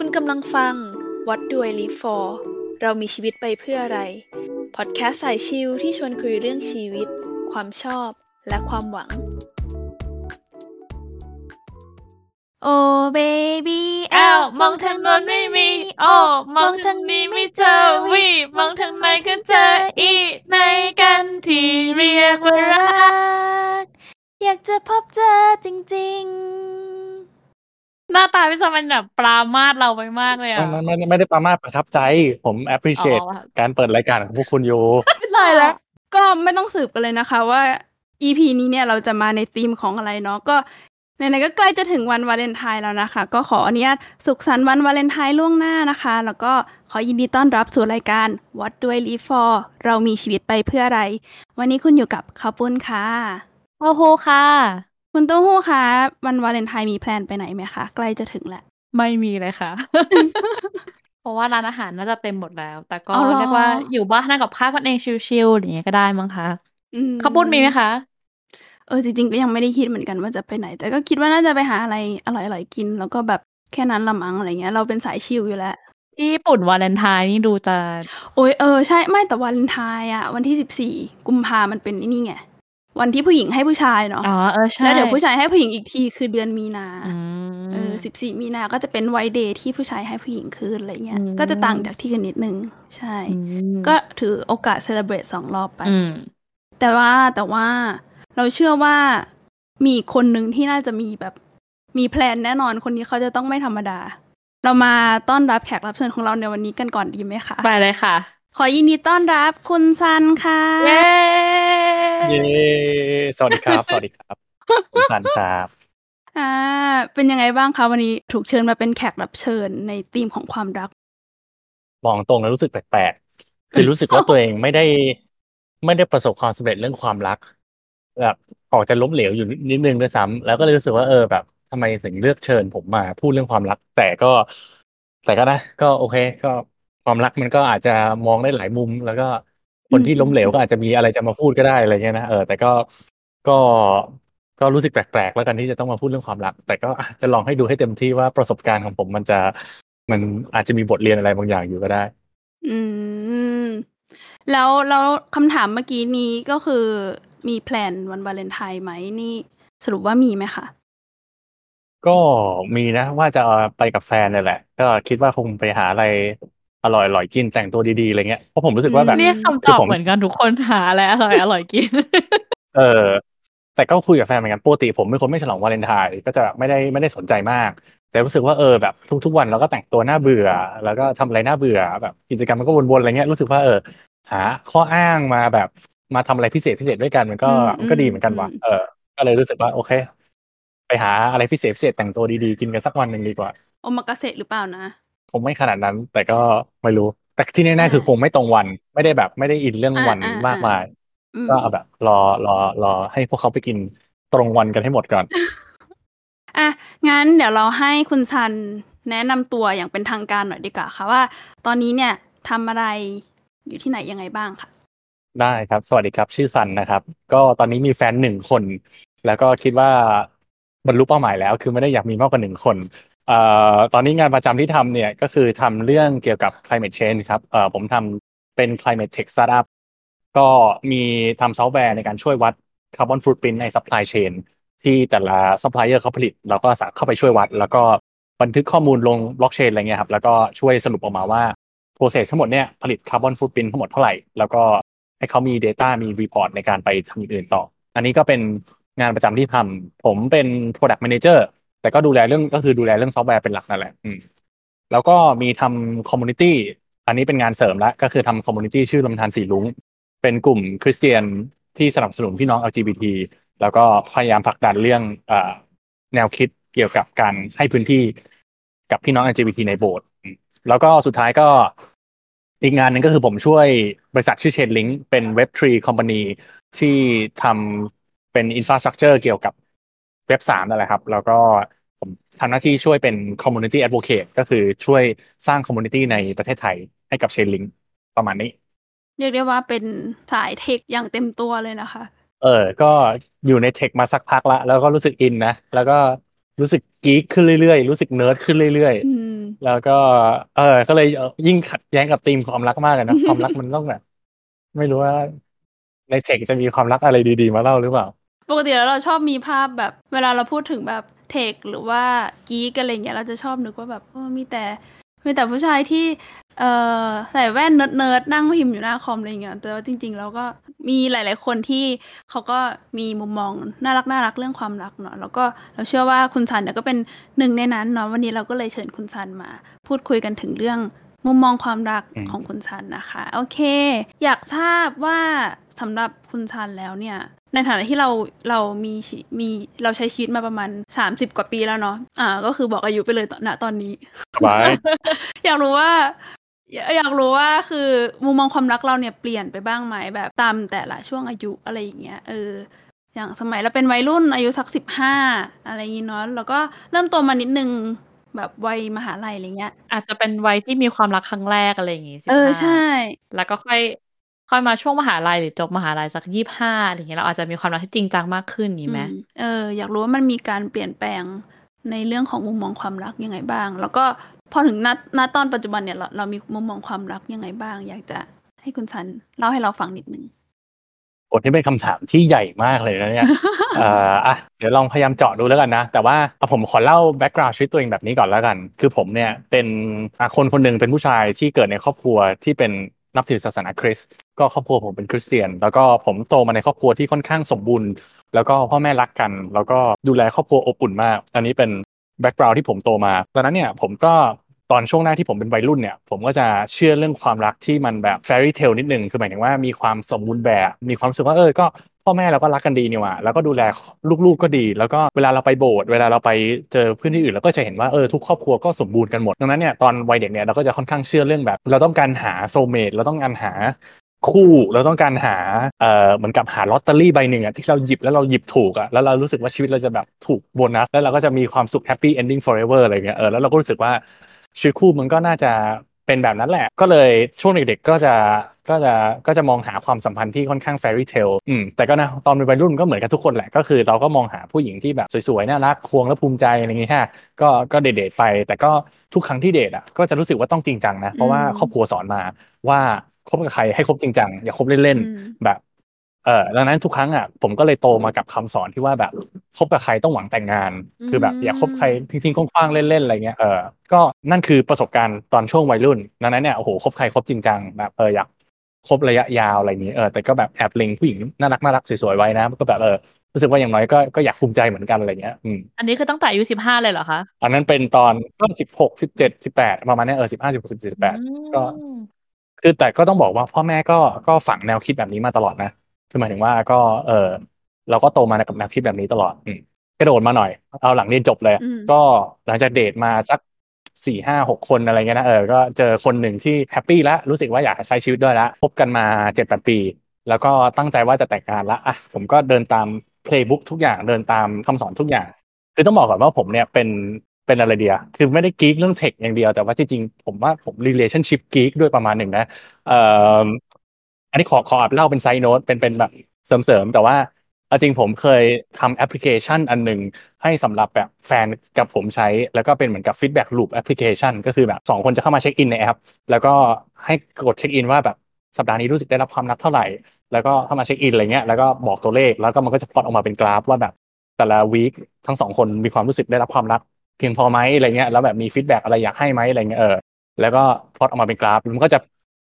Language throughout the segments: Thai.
คุณกำลังฟัง What Do I Live For เรามีชีวิตไปเพื่ออะไร พอดแคสต์สายชิลที่ชวนคุยเรื่องชีวิต ความชอบ และความหวัง โอ้เบบี้แอลมองทางโน้นไม่มี โอ้มองทางนี้ไม่เจอวีมองทางไหนก็เจออีในกันที่เรียกว่ารัก อยากจะพบเจอจริง ๆ หน้าตาพี่สมันแบบปรามาสเราไปมากเลยอะไม่ไม่ไม่ไม่ได้ประมาทประทับใจ ผม appreciate อ๋อการเปิดรายการของพวกคุณอยู่ตายแล้ว ก็ไม่ต้องสืบกันเลยนะคะว่า EP นี้เนี่ยเราจะมาในธีมของอะไรเนาะก็ไหนๆก็ใกล้จะถึงวันวาเลนไทน์แล้วนะคะ ก็ขออนุญาตสุขสันต์วันวาเลนไทน์ล่วงหน้านะคะ แล้วก็ขอยินดีต้อนรับสู่รายการ What Do I Live For เรามีชีวิตไปเพื่ออะไร วันนี้คุณอยู่กับข้าวปุ้นค่ะโอ้โหค่ะ คุณเต้าหู้คะวันวาเลนไทน์มีแพลนไปไหนไหมคะ ใกล้จะถึงแล้ว ไม่มีเลยค่ะ เพราะว่าร้านอาหารน่าจะเต็มหมดแล้ว แต่ก็อ๋อเหรอเรียกว่าอยู่บ้านนั่งกับข้าวกันเองชิลๆอย่างเงี้ยก็ได้มั้งคะอืมข้าวปุ้นมีไหมคะเออจริงๆก็ยังไม่ได้คิดเหมือนกันว่าจะไปไหน แต่ก็คิดว่าน่าจะไปหาอะไรอร่อยๆกิน แล้วก็แบบแค่นั้นละมั้งอะไรเงี้ย เราเป็นสายชิลอยู่แล้วที่ญี่ปุ่นวาเลนไทน์นี่ดูจะโอ้ยเออใช่ไม่แต่วาเลนไทน์อะ วันที่สิบสี่กุมภามันเป็นไอ้นี่ไง วันที่ผู้หญิงให้ผู้ชายเนาะอ๋อเออใช่แล้วเดี๋ยวผู้ชายให้ผู้หญิงอีกทีคือเดือนมีนาอืมเออสิบสี่มีนาก็จะเป็น White Day ที่ผู้ชายให้ผู้หญิงคืนอะไรเงี้ยอืมก็จะต่างจากที่กันนิดนึง ใช่อืมก็ถือโอกาส celebrate สองรอบไปอืมแต่ว่าแต่ว่าเราเชื่อว่ามีอีกคนหนึ่งที่น่าจะมีแบบมี plan แน่นอนคนนี้เขาจะต้องไม่ธรรมดา เรามาต้อนรับแขกรับเชิญของเราในวันนี้กันก่อนดีไหมคะ ไปเลยค่ะ ขอยินดีต้อนรับคุณซันค่ะ เย้ เย้ สวัสดีครับ สวัสดีครับ คุณสันครับ อ่า เป็นยังไงบ้างคะวันนี้ถูกเชิญมาเป็นแขกรับเชิญในธีมของความรัก มองตรงแล้วรู้สึกแปลกๆ คือรู้สึกว่าตัวเองไม่ได้ ไม่ได้ประสบความสำเร็จเรื่องความรัก แบบออกจะล้มเหลวอยู่นิดนึงด้วยซ้ำแล้วก็เลยรู้สึกว่าเออแบบทำไมถึงเลือกเชิญผมมาพูดเรื่องความรัก แต่ก็ แต่ก็นะ ก็โอเค ก็ ความรักมันก็อาจจะมองได้หลายมุม แล้วก็คนที่ล้มเหลวก็อาจจะมีอะไรจะมาพูดก็ได้อะไรเงี้ยนะเออแต่ก็ก็ก็รู้สึกแปลกๆ แล้วกันที่จะต้องมาพูดเรื่องความรัก แต่ก็อะจะลองให้ดูให้เต็มที่ว่าประสบการณ์ของผมมันจะมันอาจจะมีบทเรียนอะไรบางอย่างอยู่ก็ได้ อืม แล้วแล้วคำถามเมื่อกี้นี้ก็คือมีแพลนวันวาเลนไทน์ไหมนี่ สรุปว่ามีไหมคะก็มีนะ ว่าจะไปกับแฟนเนี่ยแหละ ก็คิดว่าคงไปหาอะไร อร่อยอร่อยกินแต่งตัวดีๆอะไรเงี้ยเพราะผมรู้สึกว่าแบบเรียกคำตคืออบผมเหมือนกันทุกคนหาอะไรอร่อยอร่อยกิน เออ แต่ก็คุยกับแฟนเหมือนกันปกติผมเป็นคนไม่ฉลองวาเลนไทน์ก็จะไม่ได้ไม่ได้สนใจมาก แต่รู้สึกว่าเออแบบทุกๆวันเราก็แต่งตัวน่าเบื่อ แล้วก็ทำอะไรน่าเบื่อ แบบกิจกรรมมันก็วนๆอะไรเงี้ยรู้สึกว่าเออ หาข้ออ้างมาแบบมาทำอะไรพิเศษพิเศษด้วยกันมันก็อืมมันก็ดีเหมือนกันว่ะอืมเออ ก็เลยรู้สึกว่าโอเค ไปหาอะไรพิเศษพิเศษแต่งตัวดีๆกินกันสักวันหนึ่งดีกว่าโอมากาเสะหรือเปล่านะ คงไม่ขนาดนั้น แต่ก็ไม่รู้ แต่ที่แน่อ่าๆคือคงไม่ตรงวัน ไม่ได้แบบไม่ได้อินเรื่องอ่าวันอ่ามมากมายอืมก็เอาแบบ รอรอรอให้พวกเขาไปกินตรงวันกันให้หมดก่อนอะงั้นเดี๋ยวเราให้คุณซันแนะนำตัวอย่างเป็นทางการหน่อยดีกว่าค่ะว่า ตอนนี้เนี่ยทำอะไรอยู่ที่ไหนยังไงบ้างค่ะ ได้ครับ สวัสดีครับชื่อซันนะครับ ก็ตอนนี้มีแฟนหนึ่งคน แล้วก็คิดว่าบรรลุเป้าหมายแล้ว คือไม่ได้อยากมีมากกว่าหนึ่งคนเอ่อ ตอนนี้งานประจำที่ทำเนี่ยก็คือทำเรื่องเกี่ยวกับ climate change ครับผมทำเป็น climate tech startup ก็มีทำซอฟต์แวร์ในการช่วยวัด carbon footprint ใน supply chain ที่แต่ละ supplier เขาผลิตแล้วก็สามารถเข้าไปช่วยวัด แล้วก็บันทึกข้อมูลลง blockchain อะไรเงี้ยครับแล้วก็ช่วยสรุปออกมาว่า process ทั้งหมดเนี่ยผลิต carbon footprint ทั้งหมดเท่าไหร่ แล้วก็ให้เขามี data มี report ในการไปทำอื่นต่อ อันนี้ก็เป็นงานประจำที่ทำผมเป็น product manager แต่ก็ดูแลเรื่องก็คือดูแลเรื่องซอฟต์แวร์เป็นหลักนั่นแหละอืมแล้วก็มีทำ community อันนี้เป็นงานเสริมล้วก็คือทำ community ชื่อลำธารสีลุงเป็นกลุ่มคริสเตียนที่สนับสนุนพี่น้อง LGBT แล้วก็พยายามผลักดันเรื่องอแนวคิดเกี่ยวกับการให้พื้นที่กับพี่น้อง LGBT ในโบสถ์แล้วก็สุดท้ายก็อีกงานหนึ่งก็คือผมช่วยบริษัทชื่อ Chainlink เป็น Web3 company ที่ทำเป็น infrastructure เกี่ยวกับเว็บสามนั่นแหละครับ แล้วก็ ผมทำหน้าที่ช่วยเป็น community advocate ก็คือช่วยสร้าง community ในประเทศไทยให้กับ Chainlink ประมาณนี้ เรียกได้ว่าเป็นสาย tech อย่างเต็มตัวเลยนะคะ เออ ก็อยู่ใน tech มาสักพักละ แล้วก็รู้สึกอินนะ แล้วก็รู้สึก geek ขึ้นเรื่อยๆ รู้สึกเนิร์ดขึ้นเรื่อยอืมแล้วก็ เออ ก็เลยเอ่อยิ่งขัดแย้งกับธีมความรักมากเลยนะ ความรักมันต้องแบบไม่รู้ว่าใน tech จะมีความรักอะไรดีๆ มาเล่าหรือเปล่า ปกติแล้วเราชอบมีภาพแบบ เวลาเราพูดถึงแบบ tech หรือว่า geek อะไรเงี้ยเราจะชอบนึกว่าแบบเออมีแต่มีแต่ผู้ชายที่เอ่อใส่แว่น nerd nerd นั่งพิมพ์อยู่หน้าคอมอะไรเงี้ยแต่ว่าจริงๆเราก็มีหลาย ๆ คนที่เขาก็มีมุมมองน่ารักน่ารักเรื่องความรักเนาะแล้วก็เราเชื่อว่าคุณซันเนี่ยก็เป็นหนึ่งในนั้นเนาะวันนี้เราก็เลยเชิญคุณซันมา พูดคุยกันถึงเรื่องมุมมองความรักอืมของคุณซันนะคะ โอเค อยากทราบว่าสำหรับคุณซันแล้วเนี่ย ในฐานะที่เราเรามีชีมีเราใช้ชีวิตมาประมาณ 30 กว่าปีแล้วเนาะอ่า ก็คือบอกอายุไปเลยตอนณตอนนี้สบายอยากรู้ว่าอยากอยากรู้ว่าคือมุมมองความรักเราเนี่ยเปลี่ยนไปบ้างไหมแบบตามแต่ละช่วงอายุอะไรอย่างเงี้ยเอออย่างสมัยเราเป็นวัยรุ่นอายุสักสิบห้าอะไรอย่างงี้เนาะแล้วก็เริ่มโตมานิดนึงแบบวัยมหาลัยอะไรเงี้ย อาจจะเป็นวัยที่มีความรักครั้งแรกอะไรอย่างงี้สิเออใช่ แล้วก็ค่อย ค่อยมาช่วงมหาลัยหรือจบมหาลัยสักยี่ห้าอะไรอย่างเงี้ยเราอาจจะมีความรักที่จริงจังมากขึ้นอย่างงี้ไหมอืมเอออยากรู้ว่ามันมีการเปลี่ยนแปลงในเรื่องของมุมมองความรักยังไงบ้าง แล้วก็พอถึงณณตอนปัจจุบันเนี่ยเราเรามีมุมมองความรักยังไงบ้าง อยากจะให้คุณซันเล่าให้เราฟังนิดนึงบทนี้เป็นคำถามที่ใหญ่มากเลยนะเนี่ยเอ่ออะเดี๋ยวลองพยายามเจาะดูแล้วกันนะ แต่ว่าเอาผมขอเล่าแบ็กกราวด์ชีวิตตัวเองแบบนี้ก่อนแล้วกัน คือผมเนี่ยเป็นอะคนคนหนึ่งเป็นผู้ชายที่เกิดในครอบครัวที่เป็น นับถือศาสนาคริสต์ก็ครอบครัวผมเป็นคริสเตียน แล้วก็ผมโตมาในครอบครัวที่ค่อนข้างสมบูรณ์ แล้วก็พ่อแม่รักกัน แล้วก็ดูแลครอบครัวอบอุ่นมาก อันนี้เป็น background ที่ผมโตมาแล้วนั้นเนี่ยผมก็ตอนช่วงแรกที่ผมเป็นวัยรุ่นเนี่ยผมก็จะเชื่อเรื่องความรักที่มันแบบ fairy tale นิดนึงคือหมายถึงว่ามีความสมบูรณ์แบบ มีความรู้สึกว่าเออก็ พ่อแม่เราก็รักกันดีนี่หว่าแล้วก็ดูแลลูกๆก็ดี แล้วก็เวลาเราไปโบสถ์เวลาเราไปเจอเพื่อนที่อื่นเราก็จะเห็นว่าเออทุกครอบครัวก็สมบูรณ์กันหมดดังนั้นเนี่ยตอนวัยเด็กเนี่ยเราก็จะค่อนข้างเชื่อเรื่องแบบ เราต้องการหา soulmate เราต้องการหาคู่เราต้องการหาเอ่อเหมือนกับหาลอตเตอรี่ใบหนึ่งอะที่เราหยิบแล้วเราหยิบถูกอะแล้วเรารู้สึกว่าชีวิตเราจะแบบถูกโบนัสแล้วเราก็จะมีความสุขแฮปปี้เอนดิ้ง forever อะไรเงี้ยเออแล้วเราก็รู้สึกว่าชีวิตคู่มันก็น่าจะ เป็นแบบนั้นแหละ ก็เลยช่วงเด็กๆก็จะก็จะก็จะมองหาความสัมพันธ์ที่ค่อนข้าง fairy tale อืมแต่ก็นะตอนเป็นวัยรุ่นก็เหมือนกับทุกคนแหละ ก็คือเราก็มองหาผู้หญิงที่แบบสวยๆ น่ารักควงแล้วภูมิใจอะไรอย่างเงี้ยฮะก็ก็เดทๆไป แต่ก็ทุกครั้งที่เดทอะก็จะรู้สึกว่าต้องจริงจังนะ เพราะว่าอืมครอบครัวสอนมาว่าคบกับใครให้คบจริงจังอย่าคบเล่นอืมๆแบบ เออดังนั้นทุกครั้งอะผมก็เลยโตมากับคำสอนที่ว่าแบบคบกับใครต้องหวังแต่งงาน คือแบบอย่าคบใครทิ้งๆคว้างๆเล่นๆอะไรเงี้ยเออก็นั่นคือประสบการณ์ตอนช่วงวัยรุ่นดังนั้นเนี่ยโอ้โหคบใครคบจริงจังแบบเอออยากคบระยะยาวอะไรอย่างนี้เออแต่ก็แบบแอบเล็งผู้หญิงน่ารักน่ารักสวยๆไว้นะก็แบบเออรู้สึกว่าอย่างน้อยก็ก็อยากภูมิใจเหมือนกันอะไรเงี้ยอืมอันนี้คือตั้งแต่อายุสิบห้าเลยเหรอคะอันนั้นเป็นตอนก็สิบหกสิบเจ็ดสิบแปดประมาณเนี้ยเออสิบห้าสิบหกสิบเจ็ดสิบแปดก็อืมคือแต่ก็ต้องบอกว่าพ่อแม่ก็ก็ฝังแนวคิดแบบนี้มาตลอดนะ คือหมายถึงว่าก็ เออเราก็โตมากับแนวคิดแบบนี้ตลอดอืมกระโดดมาหน่อย เอาหลังเรียนจบเลยอืมก็หลังจากเดทมาสักสี่ห้าหกคนอะไรเงี้ยนะเออก็เจอคนหนึ่งที่ happy แล้วรู้สึกว่าอยากใช้ชีวิตด้วยแล้วพบกันมาเจ็ดแปดปี แล้วก็ตั้งใจว่าจะแต่งงานละอะผมก็เดินตาม playbook ทุกอย่างเดินตามคำสอนทุกอย่าง คือต้องบอกก่อนว่าผมเนี่ยเป็นเป็นอะไรเดียคือไม่ได้ geek เรื่อง tech อย่างเดียวแต่ว่าที่จริงผมว่าผม relationship geek ด้วยประมาณหนึ่งนะเอ่ออั นนี้ขอขออัพเล่าเป็น side note เป็นเป็นแบบเสริมๆแต่ว่าจริงผมเคยทำแอปพลิเคชันอันหนึ่งให้สำหรับแบบแฟนกับผมใช้ แล้วก็เป็นเหมือนกับ feedback loop แอปพลิเคชันก็คือแบบสองคนจะเข้ามา check in ในแอป แล้วก็ให้กด check in ว่าแบบสัปดาห์นี้รู้สึกได้รับความรักเท่าไหร่ แล้วก็เข้ามา check in อะไรเงี้ยแล้วก็บอกตัวเลขแล้วก็มันก็จะพลอตออกมาเป็นกราฟว่าแบบแต่ละ week ทั้งสองคนมีความรู้สึกได้รับความรักเพียงพอไหมอะไรเงี้ยแล้วแบบมี feedback อะไรอยากให้ไหมอะไรเงี้ยเออแล้วก็พอตออกมาเป็นกราฟมันก็จะ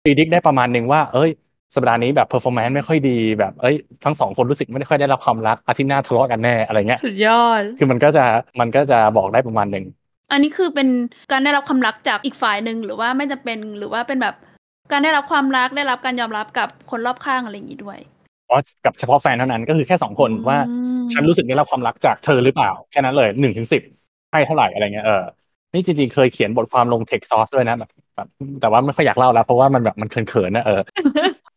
predict ได้ประมาณหนึ่งว่า เอ้ย สัปดาห์นี้แบบ performance ไม่ค่อยดีแบบเอ้ยทั้งสองคนรู้สึกไม่ค่อยได้รับความรักอาทิตย์หน้าทะเลาะกันแน่อะไรเงี้ยสุดยอด คือมันก็จะมันก็จะบอกได้ประมาณหนึ่งอันนี้คือเป็นการได้รับความรักจากอีกฝ่ายหนึ่งหรือว่าไม่จำเป็นหรือว่าเป็นแบบการได้รับความรักได้รับการยอมรับกับคนรอบข้างอะไรอย่างนี้ด้วยเพราะกับเฉพาะแฟนเท่านั้นก็คือแค่สองคนว่าอืมฉันรู้สึกได้รับความรักจากเธอหรือเปล่าแค่นั้นเลยหนึ่งถึงสิบให้เท่าไหร่อะไรเงี้ยเออนี่จริงๆเคยเขียนบทความลงเทคซอสด้วยนะแบบแบบแต่ว่าไม่ค่อยอยากเล่าแล้วเพราะว่ามันแบบมันเขินๆนะเออ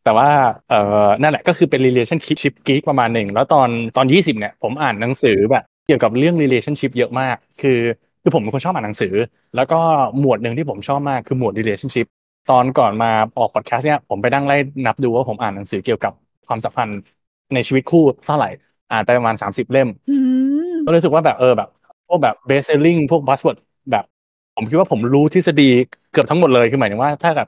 แต่ว่าเออนั่นแหละก็คือเป็น relationship geek ประมาณหนึ่ง แล้วตอนตอนยี่สิบเนี่ย ผมอ่านหนังสือแบบเกี่ยวกับเรื่อง relationship เยอะมาก คือคือผมเป็นคนชอบอ่านหนังสือ แล้วก็หมวดหนึ่งที่ผมชอบมากคือหมวด relationship ตอนก่อนมาออกพอดแคสต์เนี่ยผมไปนั่งไล่นับดูว่าผมอ่านหนังสือเกี่ยวกับความสัมพันธ์ในชีวิตคู่เท่าไหร่อ่านไปประมาณสามสิบเล่มอืมก็รู้สึกว่าแบบเออแบบพวกแบบ best selling พวก buzzword แบบ ผมคิดว่าผมรู้ทฤษฎีเกือบทั้งหมดเลยคือหมายถึงว่าถ้ากับ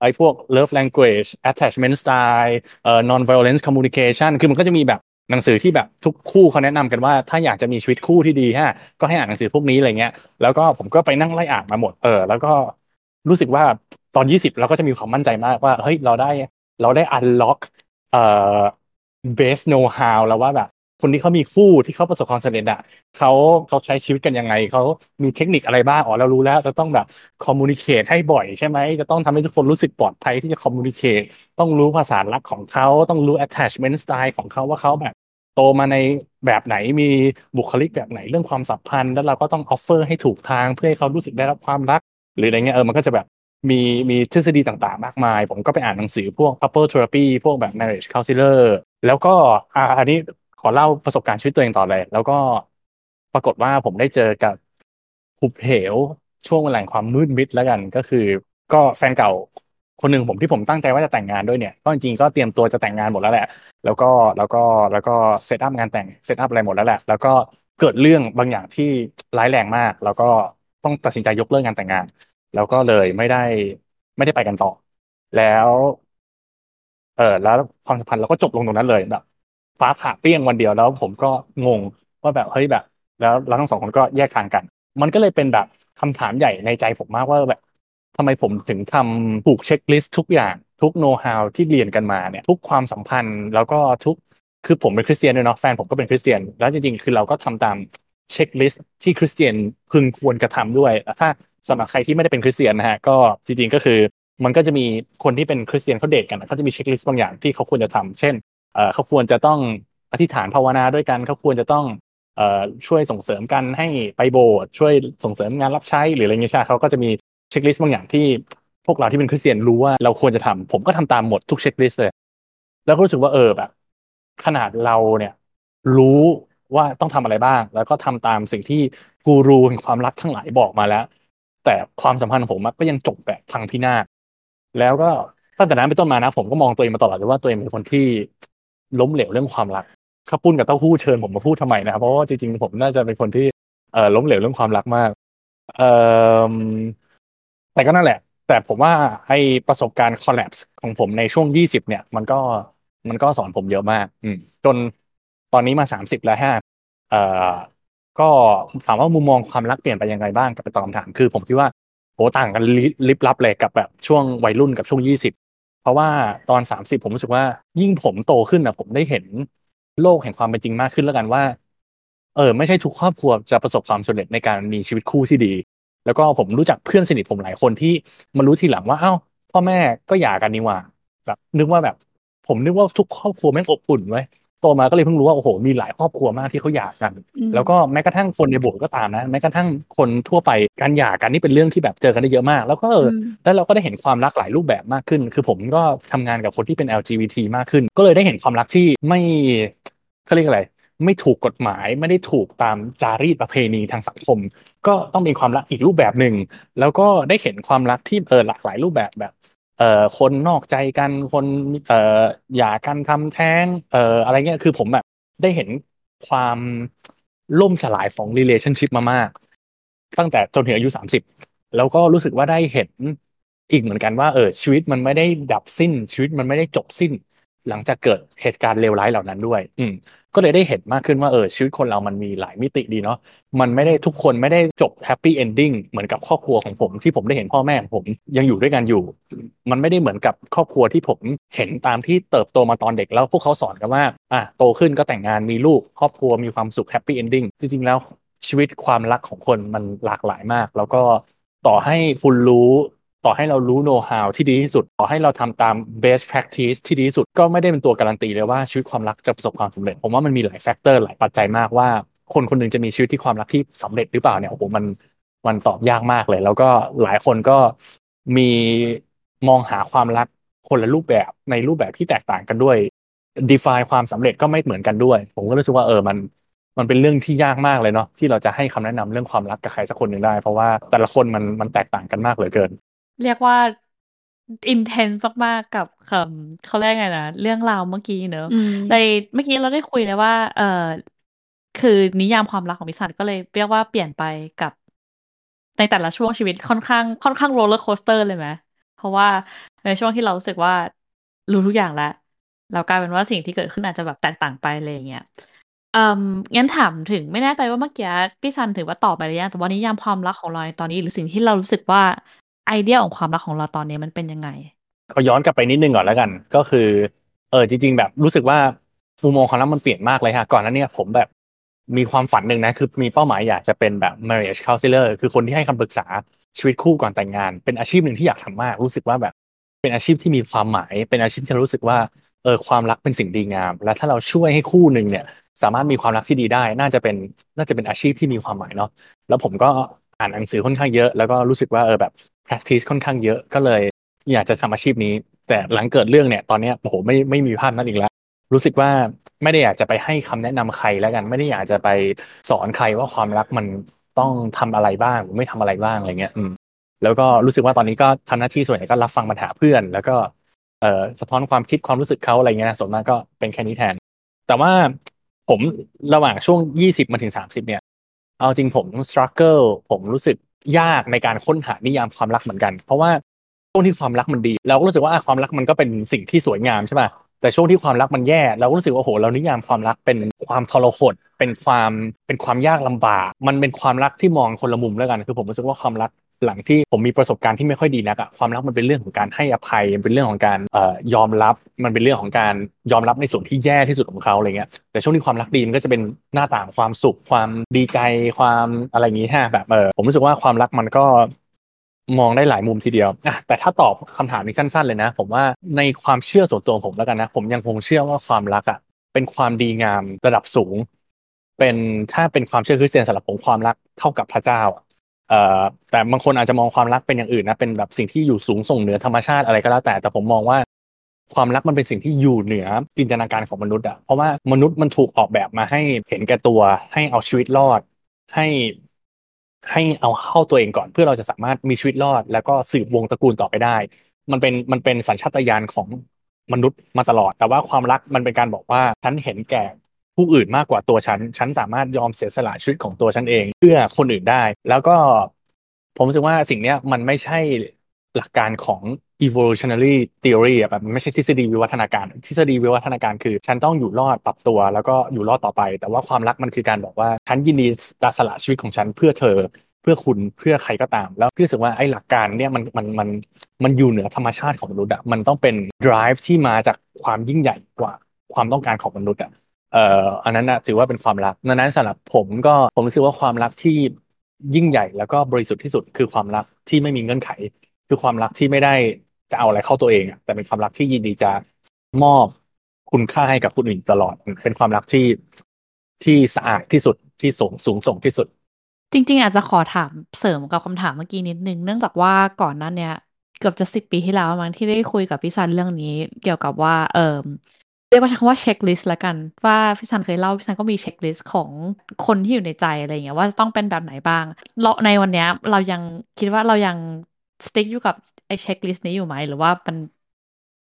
ไอ้พวก love language attachment style เอ่อ non violence communication คือมันก็จะมีแบบหนังสือที่แบบทุกคู่เขาแนะนำกันว่าถ้าอยากจะมีชีวิตคู่ที่ดีฮะก็ให้อ่านหนังสือพวกนี้อะไรเงี้ยแล้วก็ผมก็ไปนั่งไล่อ่านมาหมดเออแล้วก็รู้สึกว่าตอน 20 เราก็จะมีความมั่นใจมากว่าเฮ้ยเราได้เราได้ unlock เอ่อ base know how แล้วว่าแบบ คนที่เขามีคู่ที่เขาประสบความสำเร็จอะเขาเขาใช้ชีวิตกันยังไงเขามีเทคนิคอะไรบ้างอ๋อเรารู้แล้วจะต้องแบบคอมมูนิเคตให้บ่อยใช่ไหมจะต้องทำให้ทุกคนรู้สึกปลอดภัยที่จะคอมมูนิเคตต้องรู้ภาษารักของเขาต้องรู้ attachment style ของเขาว่าเขาแบบโตมาในแบบไหนมีบุคลิกแบบไหนเรื่องความสัมพันธ์ แล้วเราก็ต้อง offer ให้ถูกทางเพื่อให้เขารู้สึกได้รับความรัก หรืออะไรเงี้ยเออมันก็จะแบบมีมีทฤษฎีต่างๆ มากมาย ผมก็ไปอ่านหนังสือพวก couple therapy พวกแบบ marriage counselor แล้วก็อ่าอันนี้ ขอเล่าประสบการณ์ชีวิตตัวเองต่อเลย แล้วก็ปรากฏว่าผมได้เจอกับหุบเหวช่วงเวลาแห่งความมืดมิดแล้วกันก็คือ ก็แฟนเก่าคนหนึ่งผมที่ผมตั้งใจว่าจะแต่งงานด้วยเนี่ยก็จริงก็เตรียมตัวจะแต่งงานหมดแล้วแหละ แล้วก็แล้วก็แล้วก็ set up งานแต่ง set up อะไรหมดแล้วแหละ แล้วก็เกิดเรื่องบางอย่างที่ร้ายแรงมาก แล้วก็ต้องตัดสินใจยกเลิกงานแต่งงาน แล้วก็เลยไม่ได้ไม่ได้ไปกันต่อ แล้ว เออแล้วความสัมพันธ์เราก็จบลงตรงนั้นเลยแบบ ฟ้าผ่าเปรี้ยงวันเดียวแล้วผมก็งงว่าแบบเฮ้ยแบบ แล้วเราทั้งสองคนก็แยกทางกัน มันก็เลยเป็นแบบคำถามใหญ่ในใจผมมากว่าแบบทำไมผมถึงทำถูก checklist ทุกอย่างทุก know-how ที่เรียนกันมาเนี่ยทุกความสัมพันธ์แล้วก็ทุกคือผมเป็นคริสเตียนด้วยเนาะแฟนผมก็เป็นคริสเตียน แล้วจริงๆ คือเราก็ทำตาม checklist ที่คริสเตียนพึงควรกระทำด้วย ถ้าสำหรับใครที่ไม่ได้เป็นคริสเตียนนะฮะก็จริงๆก็คือ มันก็จะมีคนที่เป็นคริสเตียนเขาเดทกันเขาจะมี checklist บางอย่างที่เขาควรจะทำเช่น เขาควรจะต้องอธิษฐานภาวนาด้วยกันเขาควรจะต้องช่วยส่งเสริมกันให้ไปโบสถ์ช่วยส่งเสริมงานรับใช้หรืออะไรเงี้ยใช่เขาก็จะมีเช็คลิสต์บางอย่างที่พวกเราที่เป็นคริสเตียนรู้ว่าเราควรจะทำผมก็ทำตามหมดทุกเช็คลิสต์เลย แล้วก็รู้สึกว่าเออแบบ ขนาดเราเนี่ยรู้ว่าต้องทำอะไรบ้าง แล้วก็ทำตามสิ่งที่กูรูแห่งความรักทั้งหลายบอกมาแล้ว แต่ความสัมพันธ์ของผมก็ยังจบแบบพังพินาศแล้วก็ตั้งแต่นั้นเป็นต้นมานะ ผมก็มองตัวเองมาตลอดเลยว่าตัวเองเป็นคนที่ ล้มเหลวเรื่องความรักข้าปุ้นกับเต้าหู้เชิญผมมาพูดทำไมนะครับเพราะว่าจริงๆผมน่าจะเป็นคนที่เอ่อล้มเหลวเรื่องความรักมาก เอ่อแต่ก็นั่นแหละ แต่ผมว่าไอประสบการณ์ collapse ของผมในช่วงยี่สิบเนี่ย มันก็มันก็สอนผมเยอะมากอืมจนตอนนี้มาสามสิบแล้วฮะเอ่อก็ถามว่ามุมมองความรักเปลี่ยนไปยังไงบ้างกับไปตอบคำถามคือ ผมคิดว่าโหต่างกันลิลิบลับเลยกับแบบช่วงวัยรุ่นกับช่วงยี่สิบ เพราะว่าตอนสามสิบผมรู้สึกว่า ยิ่งผมโตขึ้นอะ ผมได้เห็นโลกแห่งความเป็นจริงมากขึ้นแล้วกันว่า เออ ไม่ใช่ทุกครอบครัวจะประสบความสำเร็จในการมีชีวิตคู่ที่ดี แล้วก็ผมรู้จักเพื่อนสนิทผมหลายคนที่มารู้ทีหลังว่าเอ้าพ่อแม่ก็หย่ากันนี่หว่าแบบนึกว่าแบบ ผมนึกว่าทุกครอบครัวแม่งอบอุ่นไว้ โตมาก็เลยเพิ่งรู้ว่าโอ้โหมีหลายครอบครัวมากที่เขาหย่ากันอืมแล้วก็แม้กระทั่งคนในโบสถ์ก็ตามนะแม้กระทั่งคนทั่วไปการหย่ากันนี่เป็นเรื่องที่แบบเจอกันได้เยอะมาก แล้วก็เอออมแล้วเราก็ได้เห็นความรักหลายรูปแบบมากขึ้น คือผมก็ทำงานกับคนที่เป็น LGBT มากขึ้น ก็เลยได้เห็นความรักที่ไม่เขาเรียกอะไรไม่ถูกกฎหมายไม่ได้ถูกตามจารีตประเพณีทางสังคม ก็ต้องมีความรักอีกรูปแบบหนึ่งแล้วก็ได้เห็นความรักที่เออหลากหลายรูปแบบแบบ เอ่อคนนอกใจกันคนเอ่อหย่ากันทำแท้งเอ่ออะไรเงี้ยคือผมแบบได้เห็นความล่มสลายของ relationship มามาก ตั้งแต่จนถึงอายุสามสิบแล้วก็รู้สึกว่าได้เห็นอีกเหมือนกันว่าเออชีวิตมันไม่ได้ดับสิ้น ชีวิตมันไม่ได้จบสิ้น หลังจากเกิดเหตุการณ์เลวร้ายเหล่านั้นด้วย อืมก็เลยได้เห็นมากขึ้นว่าเออชีวิตคนเรามันมีหลายมิติดีเนาะมันไม่ได้ทุกคนไม่ได้จบ happy ending เหมือนกับครอบครัวของผมที่ผมได้เห็นพ่อแม่ของผมยังอยู่ด้วยกันอยู่ มันไม่ได้เหมือนกับครอบครัวที่ผมเห็นตามที่เติบโตมาตอนเด็กแล้วพวกเขาสอนกันว่าอะโตขึ้นก็แต่งงานมีลูกครอบครัวมีความสุข happy ending จริงๆแล้วชีวิตความรักของคนมันหลากหลายมาก แล้วก็ต่อให้คุณรู้ ต่อให้เรารู้โน้ตฮาวที่ดีที่สุด ต่อให้เราทำตาม best practice ที่ดีที่สุดก็ไม่ได้เป็นตัวการันตีเลยว่าชีวิตความรักจะประสบความสำเร็จ ผมว่ามันมีหลาย factor หลายปัจจัยมากว่า คนคนหนึ่งจะมีชีวิตที่ความรักที่สำเร็จหรือเปล่าเนี่ยโอ้โหมันมันตอบยากมากเลย แล้วก็หลายคนก็มีมองหาความรักคนละรูปแบบในรูปแบบที่แตกต่างกันด้วย define ความสำเร็จก็ไม่เหมือนกันด้วย ผมก็รู้สึกว่าเออมันมันเป็นเรื่องที่ยากมากเลยเนาะที่เราจะให้คำแนะนำเรื่องความรักกับใครสักคนหนึ่งได้ เพราะว่าแต่ละคนมันมันแตกต่างกันมากเหลือเกิน เรียกว่า intense มากๆกับคำเขาเรียกไงนะเรื่องราวเมื่อกี้เนอะอืมในเมื่อกี้เราได้คุยเลยว่า เออคือนิยามความรักของพี่ซันก็เลยเรียกว่าเปลี่ยนไปกับในแต่ละช่วงชีวิตค่อนข้าง ค่อนข้าง roller coaster เลยไหมเพราะว่าในช่วงที่เรารู้สึกว่ารู้ทุกอย่างแล้วเรากลายเป็นว่าสิ่งที่เกิดขึ้นอาจจะแบบแตกต่างไปอะไรอย่างเงี้ยเอ่องั้นถามถึงไม่แน่ใจว่าเมื่อกี้พี่ซันถือว่าตอบไปหรือยังแต่ว่านิยามความรักของเราในตอนนี้ หรือสิ่งที่เรารู้สึกว่า ไอเดียของความรักของเราตอนนี้มันเป็นยังไงขอย้อนกลับไปนิดนึงก่อนแล้วกัน ก็คือ เออจริง ๆ แบบรู้สึกว่ามุมมองของเรามันเปลี่ยนมากเลยค่ะก่อนหน้านี้ผมแบบมีความฝันหนึ่งนะคือมีเป้าหมายอยากจะเป็นแบบ marriage counselor คือคนที่ให้คำปรึกษาชีวิตคู่ก่อนแต่งงาน เป็นอาชีพหนึ่งที่อยากทำมาก รู้สึกว่าแบบเป็นอาชีพที่มีความหมาย เป็นอาชีพที่รู้สึกว่าเออความรักเป็นสิ่งดีงาม และถ้าเราช่วยให้คู่หนึ่งเนี่ย สามารถมีความรักที่ดีได้ น่าจะเป็นน่าจะเป็นอาชีพที่มีความหมายเนาะแล้วผมก็ อ่านหนังสือค่อนข้างเยอะ แล้วก็รู้สึกว่าเออแบบ practice ค่อนข้างเยอะก็เลย อยากจะทำอาชีพนี้ แต่หลังเกิดเรื่องเนี่ยตอนเนี้ยโอ้โหไม่ไม่มีภาพนั้นอีกแล้ว รู้สึกว่าไม่ได้อยากจะไปให้คำแนะนำใครแล้วกัน ไม่ได้อยากจะไปสอนใครว่าความรักมันต้องทำอะไรบ้างหรือไม่ทำอะไรบ้างอะไรเงี้ยอืมแล้วก็รู้สึกว่าตอนนี้ก็ทำหน้าที่ส่วนใหญ่ก็รับฟังปัญหาเพื่อน แล้วก็เอ่อสะท้อนความคิดความรู้สึกเขาอะไรเงี้ยส่วนมากก็เป็นแค่นี้แทน แต่ว่าผมระหว่างช่วงยี่สิบมาถึงสามสิบเนี่ย เอาจริงผม struggle ผมรู้สึกยากในการค้นหานิยามความรักเหมือนกัน เพราะว่าช่วงที่ความรักมันดี เราก็รู้สึกว่าความรักมันก็เป็นสิ่งที่สวยงามใช่ป่ะแต่ช่วงที่ความรักมันแย่ เราก็รู้สึกว่าโหเรานิยามความรักเป็นความทรหดเป็นความเป็นความยากลำบาก มันเป็นความรักที่มองคนละมุมแล้วกัน คือผมรู้สึกว่าความรัก หลังที่ผมมีประสบการณ์ที่ไม่ค่อยดีนักอะความรักมันเป็นเรื่องของการให้อภัยเป็นเรื่องของการอยอมรับ มันเป็นเรื่องของการยอมรับในส่วนที่แย่ที่สุดของเขาอะไรเงี้ยแต่ช่วงที่ความรักดีมันก็จะเป็นหน้าต่างความสุข ความดีใจความอะไรอย่างงี้ฮะแบบเออผมรู้สึกว่าความรักมันก็มองได้หลายมุมทีเดียวอะแต่ถ้าตอบคำถามนี้สั้น ๆ เลยนะ ผมว่าในความเชื่อส่วนตัวผมแล้วกันนะ ผมยังคงเชื่อว่าความรักอะเป็นความดีงามระดับสูง เป็นถ้าเป็นความเชื่อคริสเตียนสำหรับผมความรักเท่ากับพระเจ้าอะ แต่บางคนอาจจะมองความรักเป็นอย่างอื่นนะเป็นแบบสิ่งที่อยู่สูงส่งเหนือธรรมชาติอะไรก็แล้วแต่แต่ผมมองว่า ความรักมันเป็นสิ่งที่อยู่เหนือจินตนาการของมนุษย์อะเพราะว่ามนุษย์มันถูกออกแบบมาให้เห็นแก่ตัว ให้เอาชีวิตรอด ให้ให้เอาเข้าตัวเองก่อน เพื่อเราจะสามารถมีชีวิตรอด แล้วก็สืบวงตระกูลต่อไปได้ มันเป็นมันเป็นสัญชาตญาณของมนุษย์มาตลอด แต่ว่าความรักมันเป็นการบอกว่าฉันเห็นแก่ ผู้อื่นมากกว่าตัวฉัน ฉันสามารถยอมเสียสละชีวิตของตัวฉันเอง เพื่อคนอื่นได้ แล้วก็ผมรู้สึกว่าสิ่งเนี้ยมันไม่ใช่หลักการของ evolutionary theory อะแบบมันไม่ใช่ทฤษฎีวิวัฒนาการ ทฤษฎีวิวัฒนาการคือ ฉันต้องอยู่รอดปรับตัว แล้วก็อยู่รอดต่อไป แต่ว่าความรักมันคือการบอกว่าฉันยินดีจะสละชีวิตของฉันเพื่อเธอ เพื่อคุณเพื่อใครก็ตาม แล้วพี่รู้สึกว่าไอ้หลักการเนี่ยมันมันมันมันอยู่เหนือธรรมชาติของมนุษย์อะมันต้องเป็น drive ที่มาจากความยิ่งใหญ่กว่าความต้องการของมนุษย์อะ เอ่ออันนั้นนะถือว่าเป็นความรักดังนั้นสำหรับผมก็ผมรู้สึกว่าความรักที่ยิ่งใหญ่แล้วก็บริสุทธิ์ที่สุดคือความรักที่ไม่มีเงื่อนไข คือความรักที่ไม่ได้จะเอาอะไรเข้าตัวเองอะแต่เป็นความรักที่ยินดีจะมอบคุณค่าให้กับคนอื่นตลอด เป็นความรักที่ที่สะอาดที่สุดที่สูงสูงส่งที่สุด จริง ๆ อาจจะขอถามเสริมกับคำถามเมื่อกี้นิดนึงเนื่องจากว่าก่อนนั้นเนี่ยเกือบจะสิบปีที่แล้วมั้งที่ได้คุยกับพี่ซันเรื่องนี้ เกี่ยวกับว่า เออ เรียกว่าใช้คำว่า checklist ละกัน ว่าพี่ซันเคยเล่าพี่ซันก็มี checklist ของคนที่อยู่ในใจอะไรเงี้ยว่าจะต้องเป็นแบบไหนบ้างเราในวันนี้เรายังคิดว่าเรายัง stick อยู่กับไอ้ checklist นี้อยู่ไหมหรือว่ามัน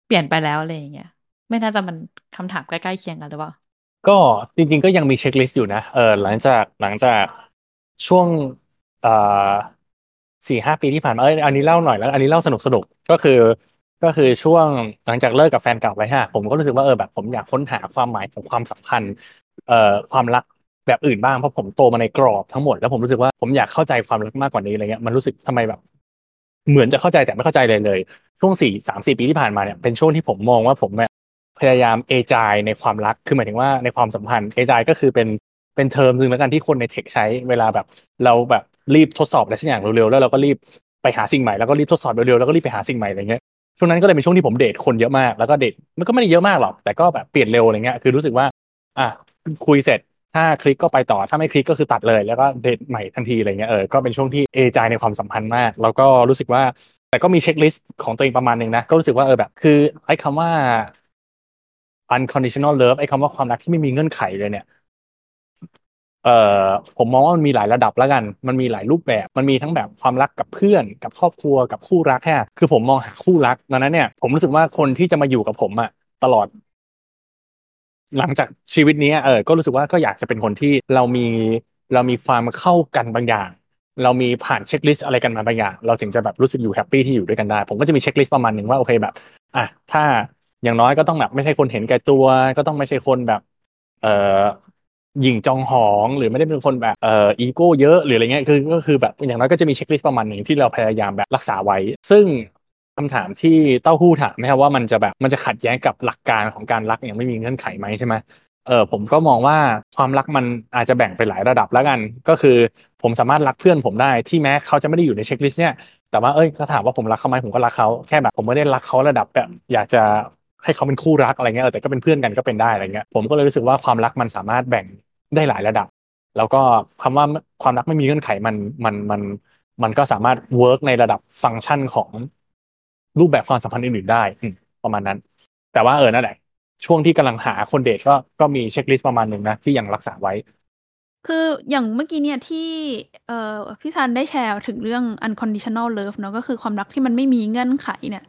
เปลี่ยนไปแล้วอะไรอย่างเงี้ยไม่น่าจะมันคำถามใกล้ๆเคียงกันหรือเปล่าก็จริงๆก็ยังมี checklist อยู่นะเออหลังจากหลังจากช่วงเอ่อสี่ห้าปีที่ผ่านมาเอ้ยอันนี้เล่าหน่อยแล้ว อันนี้เล่าสนุกสนุกก็คือ ก็คือช่วงหลังจากเลิกกับแฟนเก่าไปฮะผมก็รู้สึกว่าเออแบบ ผมอยากค้นหาความหมายของความสัมพันธ์เอ่อความรักแบบอื่นบ้างเพราะผมโตมาในกรอบทั้งหมดแล้วผมรู้สึกว่าผมอยากเข้าใจความรักมากกว่านี้อะไรเงี้ยมันรู้สึกทำไมแบบ เหมือนจะเข้าใจแต่ไม่เข้าใจเลยเลย ช่วงสี่สามสี่ปีที่ผ่านมาเนี่ยเป็นช่วงที่ผมมองว่าผมเนี่ยพยายามเอจายในความรักคือหมายถึงว่าในความสัมพันธ์เอจายก็คือเป็นเป็นเทอมหนึ่งแล้วกันที่คนในเทคใช้เวลาแบบ เราแบบรีบทดสอบอะไรสักอย่างเร็วๆแล้วเราก็รีบไปหาสิ่งใหม่แล้วก็รีบทดสอบเร็วๆแล้วก็รีบไปหาสิ่งใหม่อะไรเงี้ย ช่วงนั้นก็เลยเป็นช่วงที่ผมเดทคนเยอะมาก แล้วก็เดทมันก็ไม่ได้เยอะมากหรอกแต่ก็แบบเปลี่ยนเร็วอะไรเงี้ยคือรู้สึกว่า อะคุยเสร็จถ้าคลิกก็ไปต่อถ้าไม่คลิกก็คือตัดเลย แล้วก็เดทใหม่ทันทีอะไรเงี้ยเออก็เป็นช่วงที่เอจายในความสัมพันธ์มาก แล้วก็รู้สึกว่า แต่ก็มีเช็คลิสต์ของตัวเองประมาณหนึ่งนะก็รู้สึกว่าเออแบบ คือไอ้คำว่า unconditional love ไอ้คำว่าความรักที่ไม่มีเงื่อนไขเลยเนี่ย เอ่อผมมองว่ามันมีหลายระดับแล้วกัน มันมีหลายรูปแบบ มันมีทั้งแบบความรักกับเพื่อน กับครอบครัว กับคู่รักแค่คือผมมองหาคู่รักดังนั้นเนี่ย ผมรู้สึกว่าคนที่จะมาอยู่กับผมอะตลอด หลังจากชีวิตนี้เออ ก็รู้สึกว่าก็อยากจะเป็นคนที่เรามีเรามีความเข้ากันบางอย่าง เรามีผ่าน checklist อะไรกันมาบางอย่าง เราถึงจะแบบรู้สึกอยู่ happy ที่อยู่ด้วยกันได้ ผมก็จะมี checklist ประมาณหนึ่งว่าโอเคแบบ อะ ถ้าอย่างน้อยก็ต้องแบบไม่ใช่คนเห็นแก่ตัว ก็ต้องไม่ใช่คนแบบ เอ่อ หยิ่งจองหอง หรือไม่ได้เป็นคนแบบเอ่ออีโก้เยอะหรืออะไรเงี้ยคือก็คือแบบอย่างน้อยก็จะมี checklist ประมาณหนึ่งที่เราพยายามแบบรักษาไว้ ซึ่งคำถามที่เต้าหู้ถามไหมครับว่ามันจะแบบมันจะขัดแย้งกับหลักการของการรักอย่างไม่มีเงื่อนไขไหมใช่ไหมเออผมก็มองว่าความรักมันอาจจะแบ่งไปหลายระดับแล้วกัน ก็คือผมสามารถรักเพื่อนผมได้ที่แม้เขาจะไม่ได้อยู่ในเช็คลิสต์เนี่ยแต่ว่าเอ้ยก็ถามว่าผมรักเขาไหมผมก็รักเขาแค่แบบผมไม่ได้รักเขาระดับแบบอยากจะให้เขาเป็นคู่รักอะไรเงี้ยแต่ก็เป็นเพื่อนกันก็เป็นได้อะไรเงี้ยผมก็เลยรู้สึกว่าความรักมันสามารถแบ่ง ได้หลายระดับ แล้วก็คำว่าความรักไม่มีเงื่อนไขมันมันมันมันก็สามารถ work ในระดับฟังก์ชันของรูปแบบความสัมพันธ์อื่นๆได้ประมาณนั้น แต่ว่าเออนั่นแหละช่วงที่กำลังหาคนเดทก็ก็มี checklist ประมาณหนึ่งนะที่ยังรักษาไว้ คืออย่างเมื่อกี้เนี่ยที่เอ่อพี่ซันได้แชร์ถึงเรื่อง unconditional love เนาะก็คือความรักที่มันไม่มีเงื่อนไขเนี่ย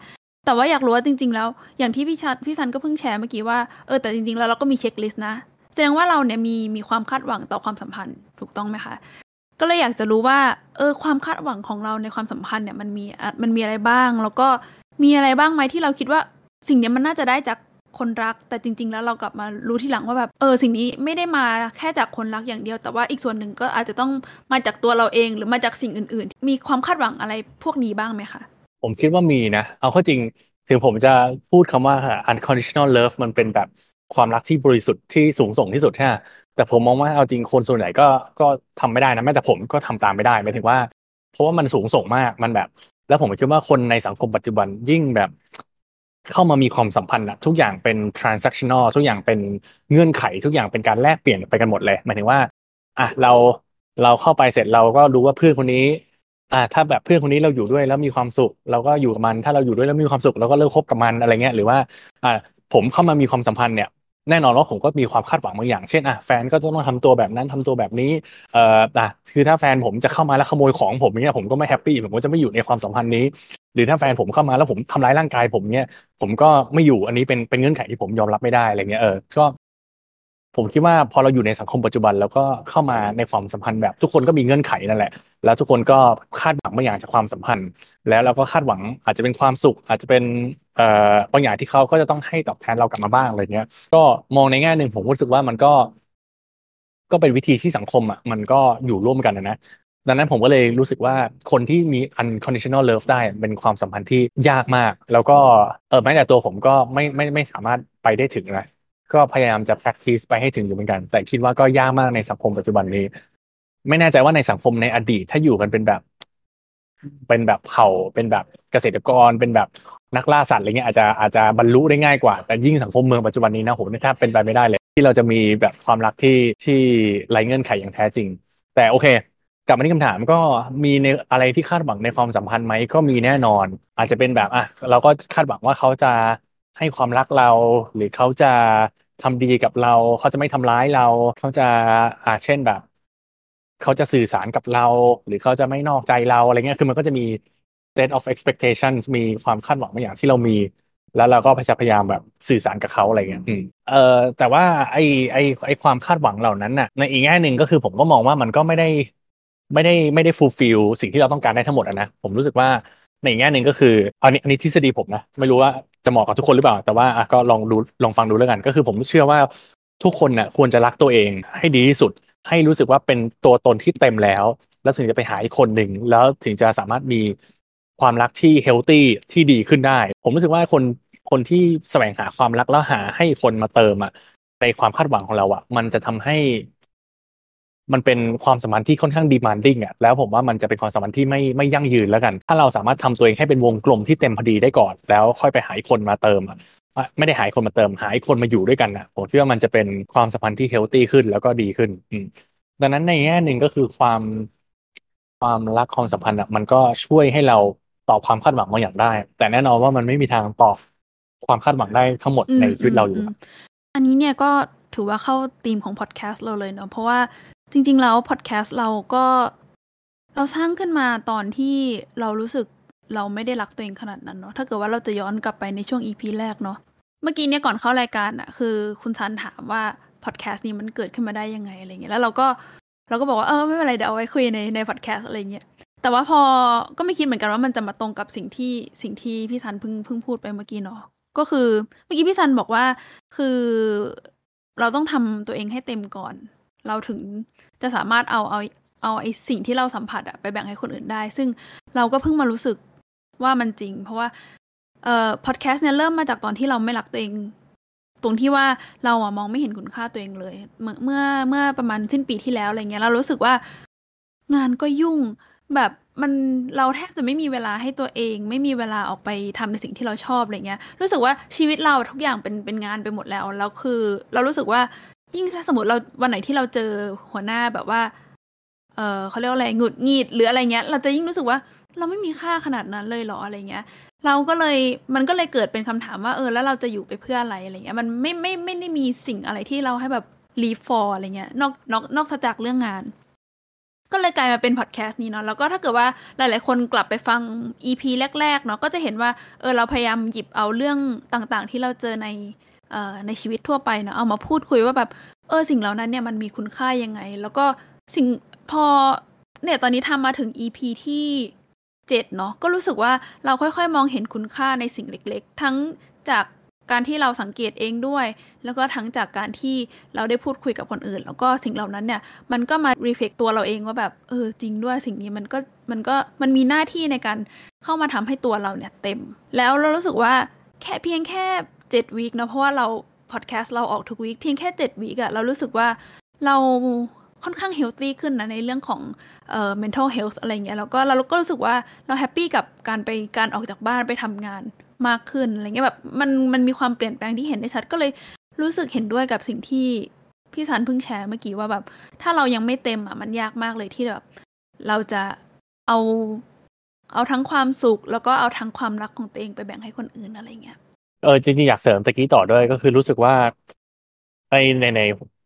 แต่ว่าอยากรู้ว่าจริง ๆ แล้ว อย่างที่พี่ชัดพี่ซันก็เพิ่งแชร์เมื่อกี้ว่าเออแต่จริง ๆ แล้วเราก็มี checklist นะ แสดงว่าเราเนี่ยมีมีความคาดหวังต่อความสัมพันธ์ถูกต้องไหมคะก็เลยอยากจะรู้ว่าเออความคาดหวังของเราในความสัมพันธ์เนี่ยมันมีมันมีอะไรบ้าง แล้วก็มีอะไรบ้างไหมที่เราคิดว่าสิ่งนี้มันน่าจะได้จากคนรัก แต่จริง ๆ แล้วเรากลับมารู้ทีหลังว่าแบบเออสิ่งนี้ไม่ได้มาแค่จากคนรักอย่างเดียว แต่ว่าอีกส่วนหนึ่งก็อาจจะต้องมาจากตัวเราเองหรือมาจากสิ่งอื่น ๆ มีความคาดหวังอะไรพวกนี้บ้างไหมคะผมคิดว่ามีนะ เอาข้อจริงถึงผมจะพูดคำว่า unconditional love มันเป็นแบบ ความรักที่บริสุทธิ์ที่สูงส่งที่สุดแค่แต่ผมมองว่าเอาจริงคนส่วนใหญ่ก็ก็ทำไม่ได้นะแม้แต่ผมก็ทำตามไม่ได้หมายถึงว่า เพราะว่ามันสูงส่งมากมันแบบ แล้วผมคิดว่าคนในสังคมปัจจุบันยิ่งแบบ เข้ามามีความสัมพันธ์อะทุกอย่างเป็น transactional ทุกอย่างเป็นเงื่อนไข ทุกอย่างเป็นการแลกเปลี่ยนไปกันหมดเลยหมายถึงว่าอะเราเราเข้าไปเสร็จเราก็รู้ว่าเพื่อนคนนี้อ่าถ้าแบบเพื่อนคนนี้เราอยู่ด้วยแล้วมีความสุข เราก็อยู่กับมัน ถ้าเราอยู่ด้วยแล้วมีความสุขเราก็เลิกคบกับมันอะไรเงี้ยหรือว่าอ่าผมเข้ามามีความสัมพันธ์เนี่ย แน่นอนว่าผมก็มีความคาดหวังบางอย่าง เช่นอะแฟนก็ต้องทำตัวแบบนั้นทำตัวแบบนี้เอ่ออะคือถ้าแฟนผมจะเข้ามาแล้วขโมยของผมเนี่ยผมก็ไม่แฮปปี้ผมก็จะไม่อยู่ในความสัมพันธ์นี้ หรือถ้าแฟนผมเข้ามาแล้วผมทำร้ายร่างกายผมเนี่ยผมก็ไม่อยู่อันนี้เป็นเป็นเงื่อนไขที่ผมยอมรับไม่ได้อะไรเงี้ยเออก็ ผมคิดว่าพอเราอยู่ในสังคมปัจจุบัน แล้วก็เข้ามาในความสัมพันธ์แบบ ทุกคนก็มีเงื่อนไขนั่นแหละ แล้วทุกคนก็คาดหวังบางอย่างจากความสัมพันธ์ แล้วเราก็คาดหวังอาจจะเป็นความสุข อาจจะเป็นบางอย่างที่เขาก็จะต้องให้ตอบแทนเรากลับมาบ้างอะไรเงี้ย ก็มองในแง่หนึ่งผมรู้สึกว่ามันก็ ก็เป็นวิธีที่สังคมอะมันก็อยู่ร่วมกันนะดังนั้นผมก็เลยรู้สึกว่าคนที่มี unconditional love ได้เป็นความสัมพันธ์ที่ยากมาก แล้วก็เออแม้แต่ตัวผมก็ไม่ไม่ไม่สามารถไปได้ถึงนะ ก็พยายามจะ practice ไปให้ถึงอยู่เหมือนกัน แต่คิดว่าก็ยากมากในสังคมปัจจุบันนี้ ไม่แน่ใจว่าในสังคมในอดีตถ้าอยู่กันเป็นแบบ เป็นแบบเผ่าเป็นแบบเกษตรกรเป็นแบบนักล่าสัตว์อะไรเงี้ยอาจจะอาจจะบรรลุได้ง่ายกว่า แต่ยิ่งสังคมเมืองปัจจุบันนี้นะโหนี่แทบเป็นไปไม่ได้เลย ที่เราจะมีแบบความรักที่ที่ไร้เงื่อนไขอย่างแท้จริง แต่โอเค กลับมาที่คำถามก็มีในอะไรที่คาดหวังในความสัมพันธ์ไหมก็มีแน่นอน อาจจะเป็นแบบอะเราก็คาดหวังว่าเขาจะ ให้ความรักเรา หรือเขาจะทำดีกับเรา เขาจะไม่ทำร้ายเรา เขาจะอ่าเช่นแบบ เขาจะสื่อสารกับเรา หรือเขาจะไม่นอกใจเราอะไรเงี้ยคือมันก็จะมี set of expectation มีความคาดหวังบางอย่างที่เรามี แล้วเราก็พยายามแบบสื่อสารกับเขาอะไรเงี้ยเออแต่ว่าไอไอไอความคาดหวังเหล่านั้นน่ะในอีกแง่หนึ่งก็คือผมก็มองว่ามันก็ไม่ได้ไม่ได้ไม่ได้ fulfill สิ่งที่เราต้องการได้ทั้งหมดนะผมรู้สึกว่าในแง่หนึ่งก็คืออันนี้อันนี้ทฤษฎีผมนะ ไม่รู้ว่า จะเหมาะกับทุกคนหรือเปล่า แต่ว่าก็ลองดูลองฟังดูแล้วกัน ก็คือผมเชื่อว่าทุกคนน่ะควรจะรักตัวเองให้ดีที่สุด ให้รู้สึกว่าเป็นตัวตนที่เต็มแล้ว แล้วถึงจะไปหาอีกคนหนึ่งแล้วถึงจะสามารถมีความรักที่เฮลตี้ที่ดีขึ้นได้ ผมรู้สึกว่าคนคนที่แสวงหาความรักแล้วหาให้คนมาเติมอะในความคาดหวังของเราอะ มันจะทำให้ มันเป็นความสัมพันธ์ที่ค่อนข้าง demanding อะแล้วผมว่ามันจะเป็นความสัมพันธ์ที่ไม่ไม่ยั่งยืนแล้วกัน ถ้าเราสามารถทำตัวเองให้เป็นวงกลมที่เต็มพอดีได้ก่อน แล้วค่อยไปหาคนมาเติมอะไม่ได้หาคนมาเติม หาคนมาอยู่ด้วยกันอะผมคิดว่ามันจะเป็นความสัมพันธ์ที่ healthy ขึ้นแล้วก็ดีขึ้นอืดังนั้นในแง่หนึ่งก็คือความความรักความสัมพันธ์อะมันก็ช่วยให้เราตอบความคาดหวังบางอย่างได้ แต่แน่นอนว่ามันไม่มีทางตอบความคาดหวังได้ทั้งหมดในชีวิตเราอยู่ อันนี้เนี่ยก็ถือว่าเข้าธีมของพอดแคสต์เราเลยเนาะเพราะว่า จริง ๆ แล้วพอดแคสต์เราก็เราสร้างขึ้นมาตอนที่เรารู้สึกเราไม่ได้รักตัวเองขนาดนั้นเนาะถ้าเกิดว่าเราจะย้อนกลับไปในช่วงอีพีแรกเนาะเมื่อกี้เนี่ยก่อนเข้ารายการอะคือคุณซันถามว่าพอดแคสต์นี้มันเกิดขึ้นมาได้ยังไงอะไรเงี้ยแล้วเราก็เราก็บอกว่าเออไม่เป็นไรเดี๋ยวเอาไว้คุยในในพอดแคสต์อะไรเงี้ยแต่ว่าพอก็ไม่คิดเหมือนกันว่ามันจะมาตรงกับสิ่งที่สิ่งที่พี่ซันเพิ่งเพิ่งพูดไปเมื่อกี้เนาะก็คือเมื่อกี้พี่ซันบอกว่าคือเราต้องทำตัวเองให้เต็มก่อน เราถึงจะสามารถเอาเอาเอาไอ้สิ่งที่เราสัมผัสอะไปแบ่งให้คนอื่นได้ ซึ่งเราก็เพิ่งมารู้สึกว่ามันจริง เพราะว่าเอ่อพอดแคสต์เนี่ยเริ่มมาจากตอนที่เราไม่รักตัวเอง ตรงที่ว่าเราอะมองไม่เห็นคุณค่าตัวเองเลย เมื่อเมื่อเมื่อประมาณสิ้นปีที่แล้วอะไรเงี้ยเรารู้สึกว่างานก็ยุ่งแบบมันเราแทบจะไม่มีเวลาให้ตัวเอง ไม่มีเวลาออกไปทำในสิ่งที่เราชอบอะไรเงี้ย รู้สึกว่าชีวิตเราทุกอย่างเป็นเป็นงานไปหมดแล้วแล้วคือ เรารู้สึกว่า ยิ่งถ้าสมมติเราวันไหนที่เราเจอหัวหน้าแบบว่า เออเขาเรียกว่าอะไรหงุดหงิดหรืออะไรเงี้ย เราจะยิ่งรู้สึกว่าเราไม่มีค่าขนาดนั้นเลยเหรออะไรเงี้ย เราก็เลยมันก็เลยเกิดเป็นคำถามว่าเออแล้วเราจะอยู่ไปเพื่ออะไรอะไรเงี้ย มันไม่ไม่ไม่ได้มีสิ่งอะไรที่เราให้แบบ leave for อะไรเงี้ยนอกนอกนอกจากเรื่องงาน ก็เลยกลายมาเป็นพอดแคสต์นี้เนาะแล้วก็ถ้าเกิดว่าหลาย ๆ คนกลับไปฟัง EP แรก ๆ เนาะก็จะเห็นว่าเออเราพยายามหยิบเอาเรื่องต่างๆ ที่เราเจอใน ในชีวิตทั่วไปเนาะเอามาพูดคุยว่าแบบเออสิ่งเหล่านั้นเนี่ยมันมีคุณค่ายังไง แล้วก็สิ่งพอเนี่ยตอนนี้ทำมาถึง EP ที่เจ็ดเนาะก็รู้สึกว่าเราค่อยๆ มองเห็นคุณค่าในสิ่งเล็กๆ ทั้งจากการที่เราสังเกตเองด้วย แล้วก็ทั้งจากการที่เราได้พูดคุยกับคนอื่น แล้วก็สิ่งเหล่านั้นเนี่ย มันก็มา reflect ตัวเราเองว่าแบบเออจริงด้วยสิ่งนี้มันก็มันก็มันมีหน้าที่ในการเข้ามาทำให้ตัวเราเนี่ยเต็ม แล้วเรารู้สึกว่าแค่เพียงแค่เจ็ด week เนาะเพราะว่าเราพอดแคสต์เราออกทุก week เพียงแค่เจ็ด week อะเรารู้สึกว่าเราค่อนข้าง healthy ขึ้นนะในเรื่องของเอ่อ mental health อะไรเงี้ยแล้วก็เราก็รู้สึกว่าเรา happy กับการไปการออกจากบ้านไปทำงานมากขึ้นอะไรเงี้ยแบบมันมันมีความเปลี่ยนแปลงที่เห็นได้ชัดก็เลยรู้สึกเห็นด้วยกับสิ่งที่พี่ซันเพิ่งแชร์เมื่อกี้ว่าแบบ ถ้าเรายังไม่เต็มอะมันยากมากเลยที่แบบเราจะเอาเอาทั้งความสุข แล้วก็เอาทั้งความรักของตัวเองไปแบ่งให้คนอื่นอะไรเงี้ย เออจริงๆ อยากเสริมตะกี้ต่อด้วยก็คือรู้สึกว่าไอในใน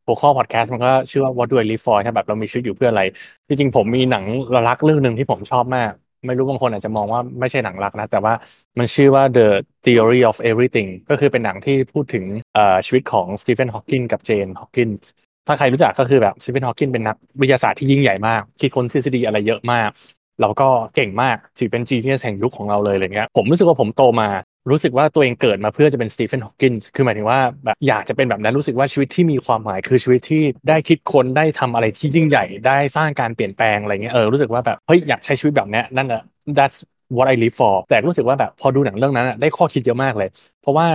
หัวข้อพอดแคสต์มันก็ชื่อว่า What Do I Live For ใช่แบบเรามีชีวิตอยู่เพื่ออะไร จริงๆ ผมมีหนังรักเรื่องหนึ่งที่ผมชอบมาก ไม่รู้บางคนอาจจะมองว่าไม่ใช่หนังรักนะ แต่ว่ามันชื่อว่า The Theory of Everything ก็คือเป็นหนังที่พูดถึงชีวิตของสตีเฟนฮอว์กินกับเจนฮอว์กินถ้าใครรู้จักก็คือแบบสตีเฟนฮอว์กินเป็นนักวิทยาศาสตร์ที่ยิ่งใหญ่มาก คิดค้นทฤษฎีอะไรเยอะมากแล้วก็เก่งมากจีเป็น genius แห่งยุคของเราเลยอะไรเงี้ยผมรู้สึกว่าผมโตมา รู้สึกว่าตัวเองเกิดมาเพื่อจะเป็นสตีเฟนฮอว์กินส์คือหมายถึงว่าแบบอยากจะเป็นแบบนั้นรู้สึกว่าชีวิตที่มีความหมายคือชีวิตที่ได้คิดค้นได้ทำอะไรที่ยิ่งใหญ่ได้สร้างการเปลี่ยนแปลงอะไรเงี้ยเออรู้สึกว่าแบบเฮ้ยอยากใช้ชีวิตแบบนี้นั่นแหละ that's what I live for แต่รู้สึกว่าแบบพอดูหนังเรื่องนั้นอะได้ข้อคิดเยอะมากเลย เพราะว่า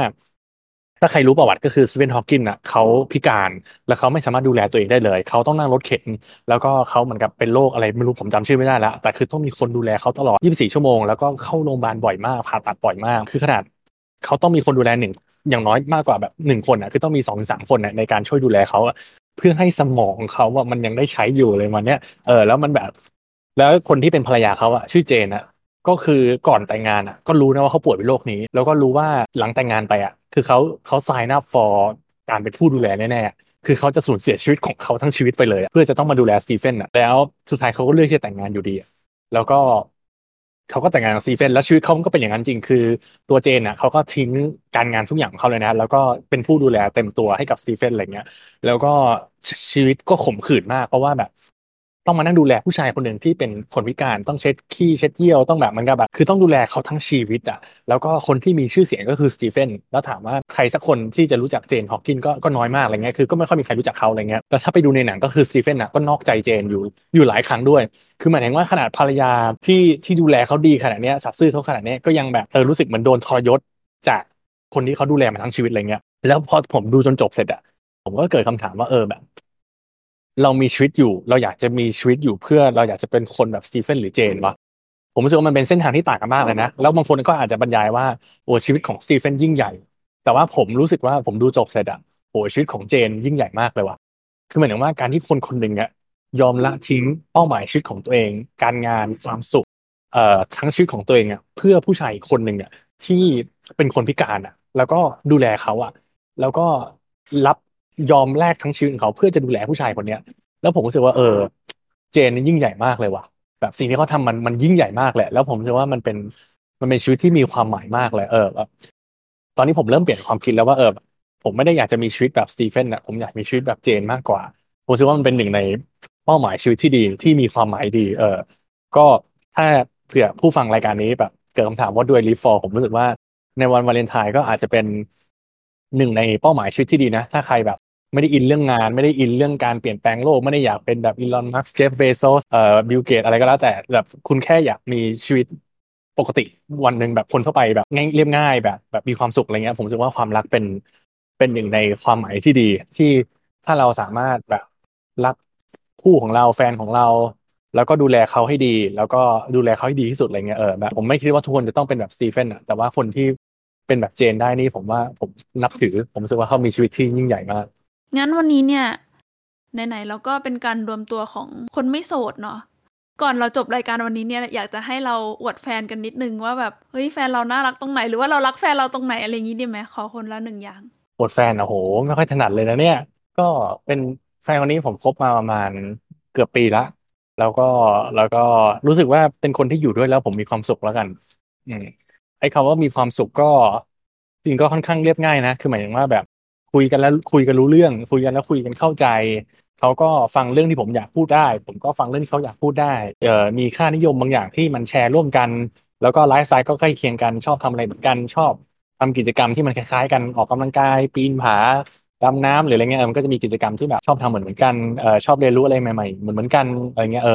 ถ้าใครรู้ประวัติก็คือสเฟนฮอว์กินอะเขาพิการแล้วเขาไม่สามารถดูแลตัวเองได้เลย เขาต้องนั่งรถเข็น แล้วก็เขาเหมือนกับเป็นโรคอะไรไม่รู้ผมจำชื่อไม่ได้ล้วแต่คือต้องมีคนดูแลเขาตลอด 24 ชั่วโมง แล้วก็เข้าโรงพยาบาลบ่อยมากผ่าตัดบ่อยมาก คือขนาดเขาต้องมีคนดูแลหนึ่งอย่างน้อยมากกว่าแบบหนึ่งคนอะคือต้องมีสองสามคนในการช่วยดูแลเขาเพื่อให้สมองเขาว่ามันยังได้ใช้อยู่เลยวันเนี้ยเออแล้วมันแบบ แล้วคนที่เป็นภรรยาเขาอะชื่อเจนอะก็คือก่อนแต่งงานอะก็รู้นะว่าเขาป่วยเป็นโรคนี้ แล้วก็รู้ว่าหลังแต่งงานไปอะ คือเขาเขา sign up for การเป็นผู้ดูแลแน่ๆ คือเขาจะสูญเสียชีวิตของเขาทั้งชีวิตไปเลย เพื่อจะต้องมาดูแลสตีเฟนอะแล้วสุดท้ายเขาก็เลือกที่จะแต่งงานอยู่ดี แล้วก็เขาก็แต่งงานกับสตีเฟนแล้วชีวิตเขาก็เป็นอย่างนั้นจริง คือตัวเจนอะเขาก็ทิ้งการงานทุกอย่างของเขาเลยนะ แล้วก็เป็นผู้ดูแลเต็มตัวให้กับสตีเฟนอะไรเงี้ย แล้วก็ชีวิตก็ขมขื่นมากเพราะว่าแบบ ต้องมานั่งดูแลผู้ชายคนหนึ่งที่เป็นคนพิการต้องเช็ดขี้เช็ดเยี่ยวต้องแบบมันก็แบบคือต้องดูแลเขาทั้งชีวิตอะแล้วก็คนที่มีชื่อเสียงก็คือสตีเฟนแล้วถามว่าใครสักคนที่จะรู้จักเจนฮอว์กินก็ก็น้อยมากอะไรเงี้ยคือก็ไม่ค่อยมีใครรู้จักเขาอะไรเงี้ยแล้วถ้าไปดูในหนังก็คือสตีเฟนอะก็นอกใจเจนอยู่อยู่หลายครั้งด้วย คือหมายถึงว่าขนาดภรรยาที่ที่ดูแลเขาดีขนาดเนี้ยสัตย์ซื่อเขาขนาดเนี้ยก็ยังแบบเออรู้สึกเหมือนโดนทรยศจากคนที่เขาดูแลมาทั้งชีวิตอะไรเงี้ยแล้วพอผมดูจนจบเสร็จอะผมก็เกิดคำถามว่าเออแบบ เรามีชีวิตอยู่ เราอยากจะมีชีวิตอยู่เพื่อเราอยากจะเป็นคนแบบสตีเฟนหรือเจนวะผมรู้สึกว่ามันเป็นเส้นทางที่ต่างกันมากเลยนะ แล้วบางคนก็อาจจะบรรยายว่าโอ้ชีวิตของสตีเฟนยิ่งใหญ่ แต่ว่าผมรู้สึกว่าผมดูจบเสร็จอะโอ้ชีวิตของเจนยิ่งใหญ่มากเลยว่ะคือหมายถึงว่าการที่คนคนหนึ่งอะยอมละทิ้งเป้าหมายชีวิตของตัวเอง การงานความสุขเอ่อทั้งชีวิตของตัวเองอะเพื่อผู้ชายอีกคนหนึ่งอะที่เป็นคนพิการอะแล้วก็ดูแลเขาอะแล้วก็รับ ยอมแลกทั้งชีวิตของเขาเพื่อจะดูแลผู้ชายคนเนี้ย แล้วผมรู้สึกว่าเออ เจนนี่ยิ่งใหญ่มากเลยว่ะ แบบสิ่งที่เขาทำมันมันยิ่งใหญ่มากแหละ แล้วผมรู้สึกว่ามันเป็นมันเป็นชีวิตที่มีความหมายมากเลย เออแบบตอนนี้ผมเริ่มเปลี่ยนความคิดแล้วว่าเออผมไม่ได้อยากจะมีชีวิตแบบสตีเฟนอะผมอยากมีชีวิตแบบเจนมากกว่าผมรู้สึกว่ามันเป็นหนึ่งในเป้าหมายชีวิตที่ดีที่มีความหมายดี เออ ก็ถ้าเผื่อผู้ฟังรายการนี้แบบเกิดคำถามว่าด้วย live for ผมรู้สึกว่าในวันวาเลนไทน์ก็อาจจะเป็นหนึ่งในเป้าหมายชีวิตที่ดีนะ ถ้าใครแบบ ไม่ได้อินเรื่องงาน ไม่ได้อินเรื่องการเปลี่ยนแปลงโลก ไม่ได้อยากเป็นแบบอีลอนมัสก์เจฟเบโซสเอ่อบิลเกตอะไรก็แล้วแต่แบบคุณแค่อยากมีชีวิตปกติวันหนึ่งแบบคนเข้าไปแบบง่ายเรียบง่ายแบบแบบมีความสุขอะไรเงี้ยผมรู้สึกว่าความรักเป็นเป็นหนึ่งในความหมายที่ดี ที่ถ้าเราสามารถแบบรักคู่ของเราแฟนของเรา แล้วก็ดูแลเขาให้ดี แล้วก็ดูแลเขาให้ดีที่สุดอะไรเงี้ยเออแบบผมไม่คิดว่าทุกคนจะต้องเป็นแบบสตีเฟนอะแต่ว่าคนที่เป็นแบบเจนได้นี่ผมว่าผมนับถือ ผมรู้สึกว่าเขามีชีวิตที่ยิ่งใหญ่มาก งั้นวันนี้เนี่ยไหนๆเราก็เป็นการรวมตัวของคนไม่โสดเนาะก่อนเราจบรายการวันนี้เนี่ยอยากจะให้เราอวดแฟนกันนิดนึงว่าแบบเฮ้ยแฟนเราน่ารักตรงไหน หรือว่าเรารักแฟนเราตรงไหนอะไรอย่างนี้ดีไหมขอคนละหนึ่งอย่างบทแฟนโอ้โห ไม่ค่อยถนัดเลยนะเนี่ย ก็เป็นแฟนคนนี้ผมคบมาประมาณเกือบปีละแล้วก็แล้วก็รู้สึกว่าเป็นคนที่อยู่ด้วยแล้วผมมีความสุขแล้วกัน อืมไอ้คำว่ามีความสุขก็จริงก็ค่อนข้างเรียบง่ายนะ คือหมายถึงว่าแบบ คุยกันแล้วคุยกันรู้เรื่อง คุยกันแล้วคุยกันเข้าใจเขาก็ฟังเรื่องที่ผมอยากพูดได้ ผมก็ฟังเรื่องที่เขาอยากพูดได้เอ่อมีค่านิยมบางอย่างที่มันแชร์ร่วมกัน แล้วก็ไลฟ์สไตล์ก็ใกล้เคียงกันชอบทำอะไรเหมือนกันชอบทำกิจกรรมที่มันคล้ายๆ กันออกกำลังกาย ปีนผาดำน้ำหรืออะไรเงี้ยมันก็จะมีกิจกรรมที่แบบชอบทำเหมือนเหมือนกันเออชอบเรียนรู้อะไรใหม่ๆเหมือนเหมือนกันอะไรเงี้ยเออ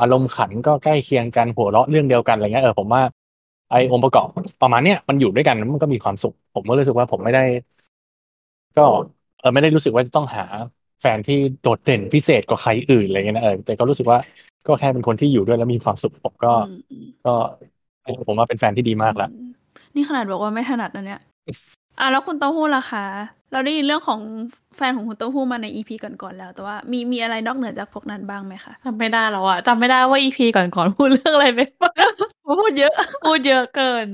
อารมณ์ขันก็ใกล้เคียงกันหัวเราะเรื่องเดียวกันอะไรเงี้ยเออผมว่าไอ้องค์ประกอบประมาณเนี้ยมันอยู่ด้วยกันแล้วมันก็มีความสุข ผมก็รู้สึกว่าผมไม่ได้ ก็เออไม่ได้รู้สึกว่าจะต้องหาแฟนที่โดดเด่นพิเศษกว่าใครอื่นอะไรเงี้ยนะเออแต่ก็รู้สึกว่าก็แค่เป็นคนที่อยู่ด้วยแล้วมีความสุขผมก็อืมอืมก็ผมว่าเป็นแฟนที่ดีมากแล้วอืมนี่ขนาดบอกว่าไม่ถนัดนะเนี่ยอะแล้วคุณเต้าหู้ล่ะคะ เราได้ยินเรื่องของแฟนของคุณเต้าหู้มาในอีพีก่อนๆแล้ว แต่ว่ามีมีอะไรนอกเหนือจากพวกนั้นบ้างไหมคะจำไม่ได้แล้วอะจำไม่ได้ว่าอีพีก่อนๆพูดเรื่องอะไรไปบ้างพูดเยอะ พูดเยอะเกิน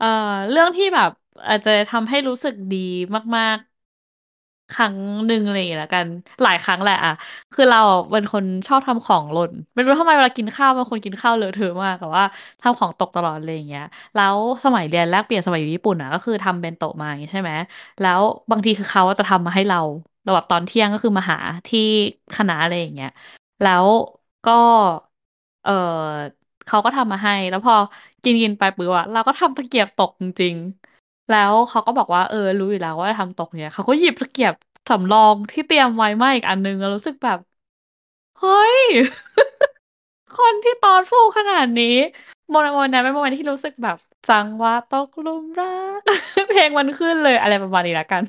เอ่อเรื่องที่แบบอาจจะทำให้รู้สึกดีมากๆ ครั้งหนึ่งอะไรอย่างเงี้ยละกัน หลายครั้งแหละอะคือเราเป็นคนชอบทำของหล่นไม่รู้ทำไมเวลากินข้าวเป็นคนกินข้าวเลอะเทอะมากแต่ว่าทำของตกตลอดเลยอย่างเงี้ย แล้วสมัยเรียนแลกเปลี่ยนสมัยอยู่ญี่ปุ่นอะก็คือทำเบนโตะมาอย่างงี้ใช่ไหมแล้วบางทีคือเขาจะทำมาให้เราเราแบบตอนเที่ยงก็คือมาหาที่คณะอะไรอย่างเงี้ยแล้วก็ เออเขาก็ทำมาให้ แล้วพอกินกินไปปื้ออะเราก็ทำตะเกียบตกจริง แล้วเขาก็บอกว่าเออรู้อยู่แล้วว่าทำตกเนี่ยเขาก็หยิบตะเกียบสำรองที่เตรียมไว้มาอีกอันนึงแล้วรู้สึกแบบ เฮ้ย คนที่ thoughtful ขนาดนี้โมเมนต์นั้นเป็นโมเมนต์ที่รู้สึกแบบจังหวะตกหลุมรัก เพลงมันขึ้นเลยอะไรประมาณนี้ละกัน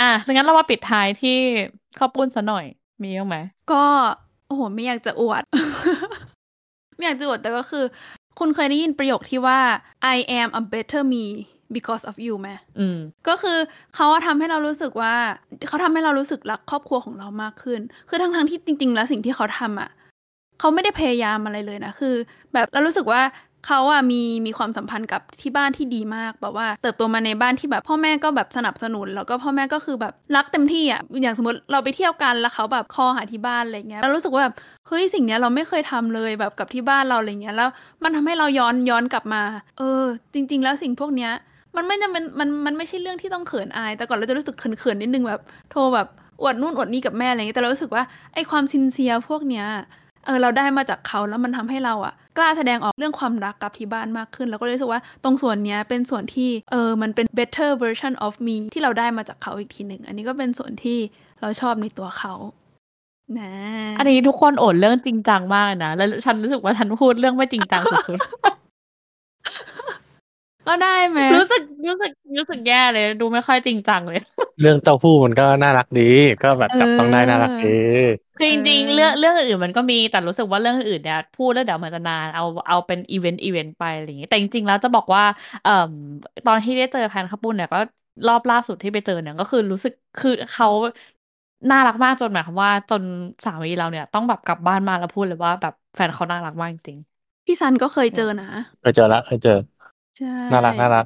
อะงั้นเรามาปิดท้ายที่ข้าวปุ้นซะหน่อย มีบ้างไหม ก็โอ้โหไม่อยากจะอวด ไม่อยากจะอวดแต่ก็คือ คุณเคยได้ยินประโยคที่ว่า I am a better me because of you ไหมอืมก็คือเขาอะทำให้เรารู้สึกว่า เขาทำให้เรารู้สึกรักครอบครัวของเรามากขึ้น คือทั้งๆที่จริง ๆ แล้วสิ่งที่เขาทำอะเขาไม่ได้พยายามอะไรเลยนะ คือ แบบเรารู้สึกว่าเขาอะมีมีความสัมพันธ์กับที่บ้านที่ดีมากแบบว่า เติบโตมาในบ้านที่แบบพ่อแม่ก็แบบสนับสนุน แล้วก็พ่อแม่ก็คือแบบรักเต็มที่อะอย่างสมมติเราไปเที่ยวกันแล้วเขาแบบคอหาที่บ้านอะไรเงี้ยเรารู้สึกว่าแบบเฮ้ยสิ่งเนี้ยเราไม่เคยทำเลยแบบกับที่บ้านเราอะไรเงี้ยแล้วมันทำให้เราย้อนย้อนกลับมา เออ จริง ๆ แล้วสิ่งพวกเนี้ย มันไม่จำเป็นมันมันไม่ใช่เรื่องที่ต้องเขินอาย แต่ก่อนเราจะรู้สึกเขินๆนิดนึงแบบ โทรแบบอวดนู่นอวดนี่กับแม่อะไรอย่างเงี้ยแต่เรารู้สึกว่าไอความซินเซียพวกเนี้ยเออเราได้มาจากเขาแล้วมันทำให้เราอะกล้าแสดงออกเรื่องความรักกับที่บ้านมากขึ้น แล้วก็รู้สึกว่าตรงส่วนเนี้ยเป็นส่วนที่เออมันเป็น better version of me ที่เราได้มาจากเขาอีกทีหนึ่ง อันนี้ก็เป็นส่วนที่เราชอบในตัวเขานะอันนี้ทุกคนพูดเรื่องจริงจังมากนะ แล้วฉันรู้สึกว่าฉันพูดเรื่องไม่จริงจังสุด ก็ได้ไหมๆรู้สึกรู้สึกรู้สึกแย่เลย ดูไม่ค่อยจริงจังเลย เรื่องเต้าหู้มันก็น่ารักดี ก็แบบจับต้องได้น่ารักดีคือจริงๆเรื่องเรื่องอื่นๆมันก็มีแต่รู้สึกว่าเรื่องอื่นเนี่ยพูดแล้วเดี๋ยวมันจะนานเอาเอาเป็นอีเวนต์อีเวนต์ไปอะไรอย่างงี้แต่จริงๆแล้วจะบอกว่าเอ่อตอนที่ได้เจอแพนข้าวปุ้นเนี่ยก็รอบล่าสุดที่ไปเจอเนี่ยก็คือรู้สึกคือเขาน่ารักมากจนหมายความว่าจนสามีเราเนี่ยต้องแบบกลับบ้านมาแล้วพูดเลยว่าแบบแฟนเขาน่ารักมากจริงพี่ซันก็เคยเจอนะเคยเจอละเคยเจอ ใช่ น่ารักน่ารัก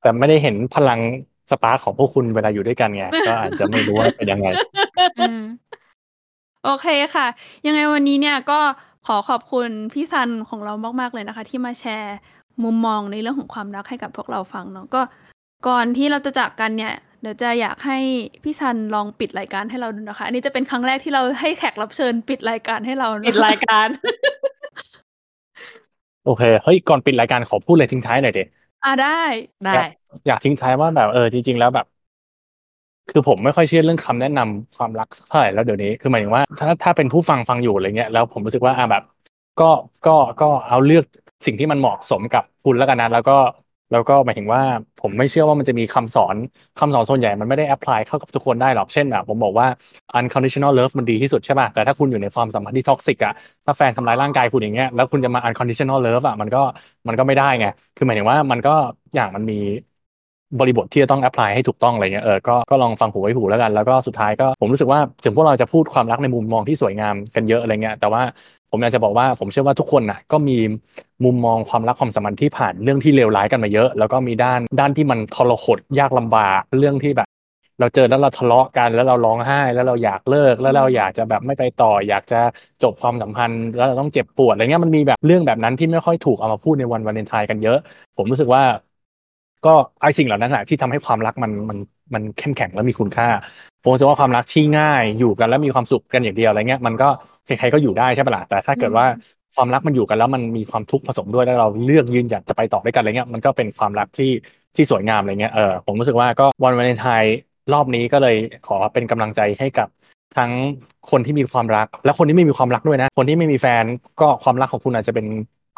แต่ไม่ได้เห็นพลังสปาร์คของพวกคุณเวลาอยู่ด้วยกันไงก็อาจจะไม่รู้ว่าเป็นยังไงอืมโอเคค่ะ ยังไงวันนี้เนี่ยก็ขอขอบคุณพี่ซันของเรามาก ๆ เลยนะคะ ที่มาแชร์มุมมองในเรื่องของความรักให้กับพวกเราฟังเนาะก็ก่อนที่เราจะจากกันเนี่ยเดี๋ยวจะอยากให้พี่ซันลองปิดรายการให้เราดูนะคะ อันนี้จะเป็นครั้งแรกที่เราให้แขกรับเชิญปิดรายการให้เรานะคะปิดรายการ โอเค เฮ้ย ก่อนปิดรายการขอพูดเลยทิ้งท้ายหน่อยเด็อ่าได้ ได้ อยากทิ้งท้ายว่าแบบเออจริง ๆ แล้วแบบ คือผมไม่ค่อยเชื่อเรื่องคำแนะนำความรักสักเท่าไหร่แล้วเดี๋ยวนี้ คือหมายถึงว่า ถ้าถ้าเป็นผู้ฟังฟังอยู่อะไรเงี้ย แล้วผมรู้สึกว่าอะแบบ ก็ ก็ ก็เอาเลือกสิ่งที่มันเหมาะสมกับคุณแล้วกันนะ แล้วก็ แล้วก็หมายถึงว่าผมไม่เชื่อว่ามันจะมีคำสอนคำสอนส่วนใหญ่มันไม่ได้ apply เข้ากับทุกคนได้หรอกเช่นแบบผมบอกว่า unconditional love มันดีที่สุดใช่ป่ะแต่ถ้าคุณอยู่ในความสัมพันธ์ที่ toxic อะถ้าแฟนทำร้ายร่างกายคุณอย่างเงี้ยแล้วคุณจะมา unconditional love อะมันก็มันก็ไม่ได้ไงคือหมายถึงว่ามันก็อย่างมันมีบริบทที่จะต้อง apply ให้ถูกต้องอะไรเงี้ยเออก็ก็ลองฟังหูไว้หูแล้วกัน แล้วก็สุดท้ายก็ผมรู้สึกว่าถึงพวกเราจะพูดความรักในมุมมองที่สวยงามกันเยอะอะไรเงี้ยแต่ว่า ผมอยากจะบอกว่าผมเชื่อว่าทุกคนน่ะก็มีมุมมองความรักความสัมพันธ์ที่ผ่านเรื่องที่เลวร้ายกันมาเยอะ แล้วก็มีด้านด้านที่มันทรหดยากลำบากเรื่องที่แบบ เราเจอแล้วเราทะเลาะกันแล้วเราร้องไห้ แล้วเราอยากเลิกแล้วเราอยากจะแบบไม่ไปต่อ อยากจะจบความสัมพันธ์ แล้วเราต้องเจ็บปวดอะไรเงี้ยมันมีแบบเรื่องแบบนั้นที่ไม่ค่อยถูกเอามาพูดในวันวาเลนไทน์กันเยอะ ผมรู้สึกว่า ก็ไอสิ่งเหล่านั้นแหละที่ทำให้ความรักมันมัน มันเข้มแข็งและมีคุณค่าผมรู้สึกว่าความรักที่ง่ายอยู่กันแล้วมีความสุขกันอย่างเดียวอะไรเงี้ยมันก็ใครๆก็อยู่ได้ใช่ปะล่ะแต่ถ้าเกิดว่าความรักมันอยู่กันแล้วมันมีความทุกข์ผสมด้วยแล้วเราเลือกยืนหยัดจะไปต่อด้วยกันอะไรเงี้ยมันก็เป็นความรักที่ที่สวยงามอะไรเงี้ยเออผมรู้สึกว่าก็วันวาเลนไทน์รอบนี้ก็เลยขอเป็นกำลังใจให้กับทั้งคนที่มีความรัก และคนที่ไม่มีความรักด้วยนะ คนที่ไม่มีแฟนก็ความรักของคุณอาจจะเป็น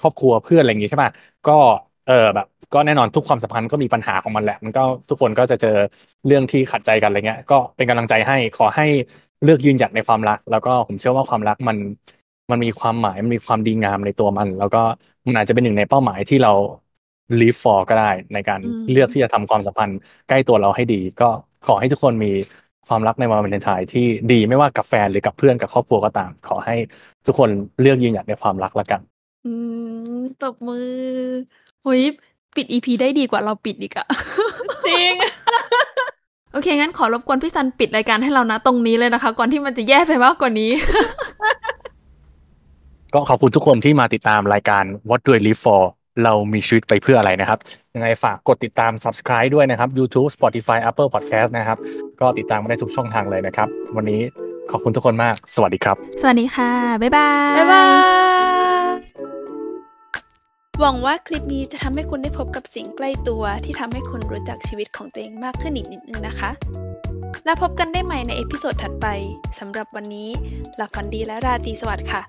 ครอบครัวเพื่อนอะไรอย่างงี้ใช่ปะก็ เออแบบ ก็แน่นอนทุกความสัมพันธ์ก็มีปัญหาของมันแหละ มันก็ทุกคนก็จะเจอเรื่องที่ขัดใจกันอะไรเงี้ย ก็เป็นกำลังใจให้ขอให้เลือกยืนหยัดในความรัก แล้วก็ผมเชื่อว่าความรักมันมันมีความหมายมันมีความดีงามในตัวมัน แล้วก็มันอาจจะเป็นหนึ่งในเป้าหมายที่เรา live for ก็ได้ในการอืมเลือกที่จะทำความสัมพันธ์ใกล้ตัวเราให้ดี ก็ขอให้ทุกคนมีความรักในวันวาเลนไทน์ที่ดีไม่ว่ากับแฟนหรือกับเพื่อนกับครอบครัวก็ตาม ขอให้ทุกคนเลือกยืนหยัดในความรักละกัน อืมตบมือ หุยปิดอีพีได้ดีกว่าเราปิดอีกอะจริง โอเค งั้นขอรบกวนพี่ซันปิดรายการให้เรานะตรงนี้เลยนะคะ ก่อนที่มันจะแย่ไปมากกว่านี้ ก็ขอบคุณทุกคนที่มาติดตามรายการ What Do I Live For เรามีชีวิตไปเพื่ออะไรนะครับ ยังไงฝากกดติดตาม subscribe ด้วยนะครับ YouTube Spotify Apple Podcast นะครับ ก็ติดตามมาได้ทุกช่องทางเลยนะครับ วันนี้ขอบคุณทุกคนมาก สวัสดีครับ สวัสดีค่ะ บ๊ายบาย บ๊ายบาย หวังว่าคลิปนี้จะทำให้คุณได้พบกับสิ่งใกล้ตัว ที่ทำให้คุณรู้จักชีวิตของตัวเองมากขึ้นอีกนิดนึงนะคะ แล้วพบกันได้ใหม่ใน episode ถัดไปสำหรับวันนี้หลับฝันดีและราตรีสวัสดิ์ค่ะ